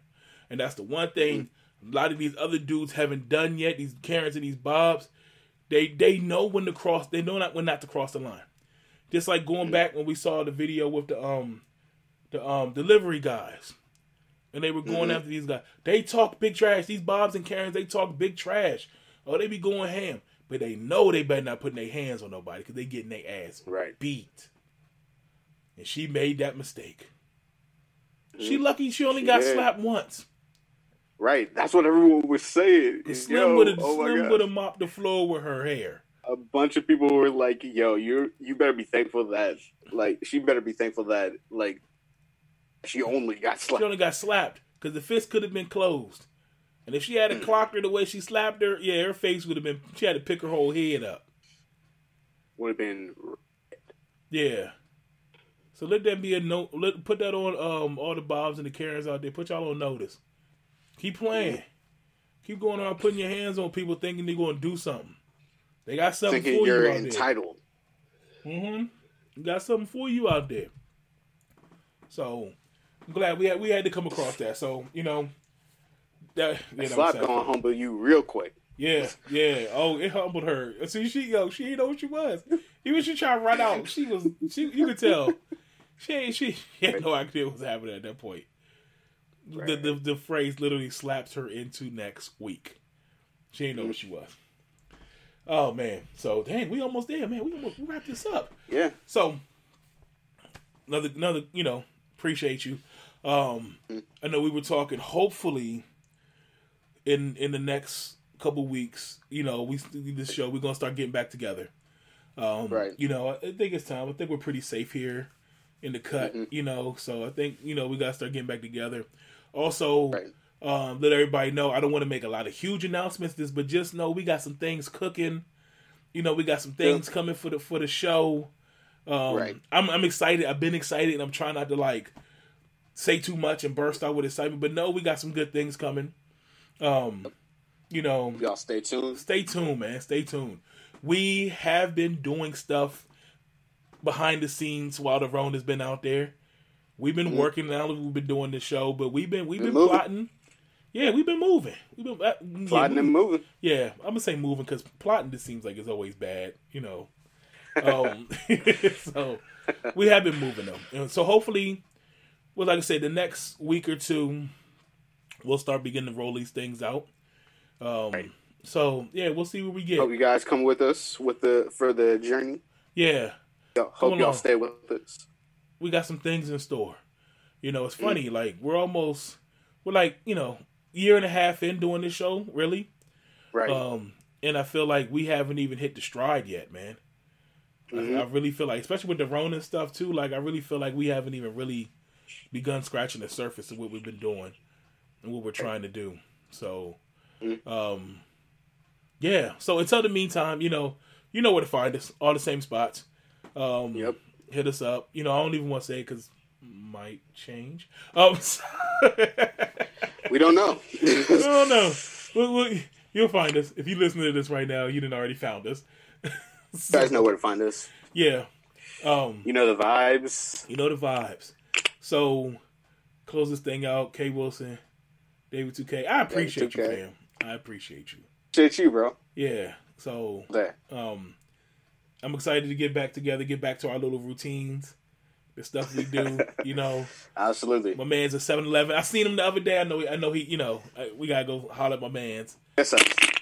And that's the one thing a lot of these other dudes haven't done yet, these Karens and these Bobs, they they know when to cross they know not when not to cross the line. Just like going Mm. back when we saw the video with the um the um delivery guys. And they were going Mhm. after these guys. They talk big trash. These Bobs and Karens, they talk big trash. Oh, they be going ham. But they know they better not putting their hands on nobody because they getting their ass Right. beat. And she made that mistake. She Mhm. lucky she only She got did. slapped once. Right. That's what everyone was saying. Yo, Slim would have oh Slim would have mopped the floor with her hair. a bunch of people were like, "Yo, you you better be thankful that like she better be thankful that like she only got slapped. She only got slapped because the fist could have been closed. And if she had Hmm. clocked her the way she slapped her, yeah, her face would have been. She had to pick her whole head up. Would have been Red. Yeah. So let that be a note. Let put that on um all the Bobs and the Karens out there. Put y'all on notice. Keep playing. Keep going around putting your hands on people thinking they're going to do something. They got something thinking for you're you out there. entitled. Mm-hmm. Got something for you out there. So I'm glad we had we had to come across that. So you know that that was slap gonna humble you real quick. yeah, yeah. Oh, it humbled her. See, she yo, she didn't know what she was. Even she tried to run out. She was she. You could tell she ain't she, she had no idea what was happening at that point. The, Right. the the phrase literally slaps her into next week. She ain't know what she was. Oh man, so dang, we almost there, man. We almost we wrap this up. Yeah. So another another you know appreciate you. Um, I know we were talking. Hopefully, in in the next couple weeks, you know, we this show we're gonna start getting back together. Um, Right. You know, I think it's time. I think we're pretty safe here in the cut. Mhm. You know, so I think you know we gotta start getting back together. Also, Right. um, let everybody know. I don't want to make a lot of huge announcements, this, but just know we got some things cooking. You know, we got some things coming for the for the show. Um, Right. I'm I'm excited. I've been excited, and I'm trying not to like say too much and burst out with excitement. But no, we got some good things coming. Um, you know, Y'all stay tuned. stay tuned, man. Stay tuned. We have been doing stuff behind the scenes while the Rona has been out there. We've been Mhm. working now. We've been doing the show, but we've been we've Been been, plotting. Yeah, we've been moving. We've been uh, yeah, Plotting we- and moving. yeah, I'm gonna say moving because plotting just seems like it's always bad, you know. Um, so we have been moving though, and so hopefully, well, like I said, the next week or two, we'll start beginning to roll these things out. Um, Right. So yeah, we'll see what we get. Hope you guys come with us with the for the journey. Yeah, Yo, Come hope y'all along. stay with us. we got some things in store. You know, it's Mm. funny. Like we're almost, we're like you know, year and a half in doing this show, really. Right. Um, and I feel like we haven't even hit the stride yet, man. I- Mhm. I, really feel like, especially with the Ronin stuff too, like I really feel like we haven't even really begun scratching the surface of what we've been doing and what we're trying to do. So, um, yeah. So until the meantime, you know, you know where to find us, all the same spots. Um, Yep. Hit us up. You know, I don't even want to say because might change. Um, We don't know. I don't know. Well, well, you'll find us if you listen to this right now. You didn't already found us. You guys know where to find us. Yeah. Um, You know the vibes. you know the vibes. So close this thing out. K Wilson, David 2K. I appreciate you, 2K. fam. I appreciate you. Shit, you, bro. Yeah. So There. um I'm excited to get back together, get back to our little routines. The stuff we do, you know. Absolutely. My man's a 7-Eleven. I seen him the other day. I know. I know he. You know, I- we gotta go holler at my man's. Us.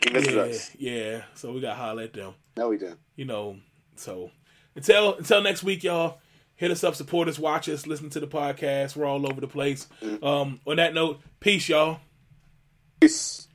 He misses Yeah, us. yeah. So we gotta holler at them. No, we don't. You know. So until until next week, y'all. Hit us up, support us, watch us, listen to the podcast. We're all over the place. Um, on that note, peace, y'all. Peace.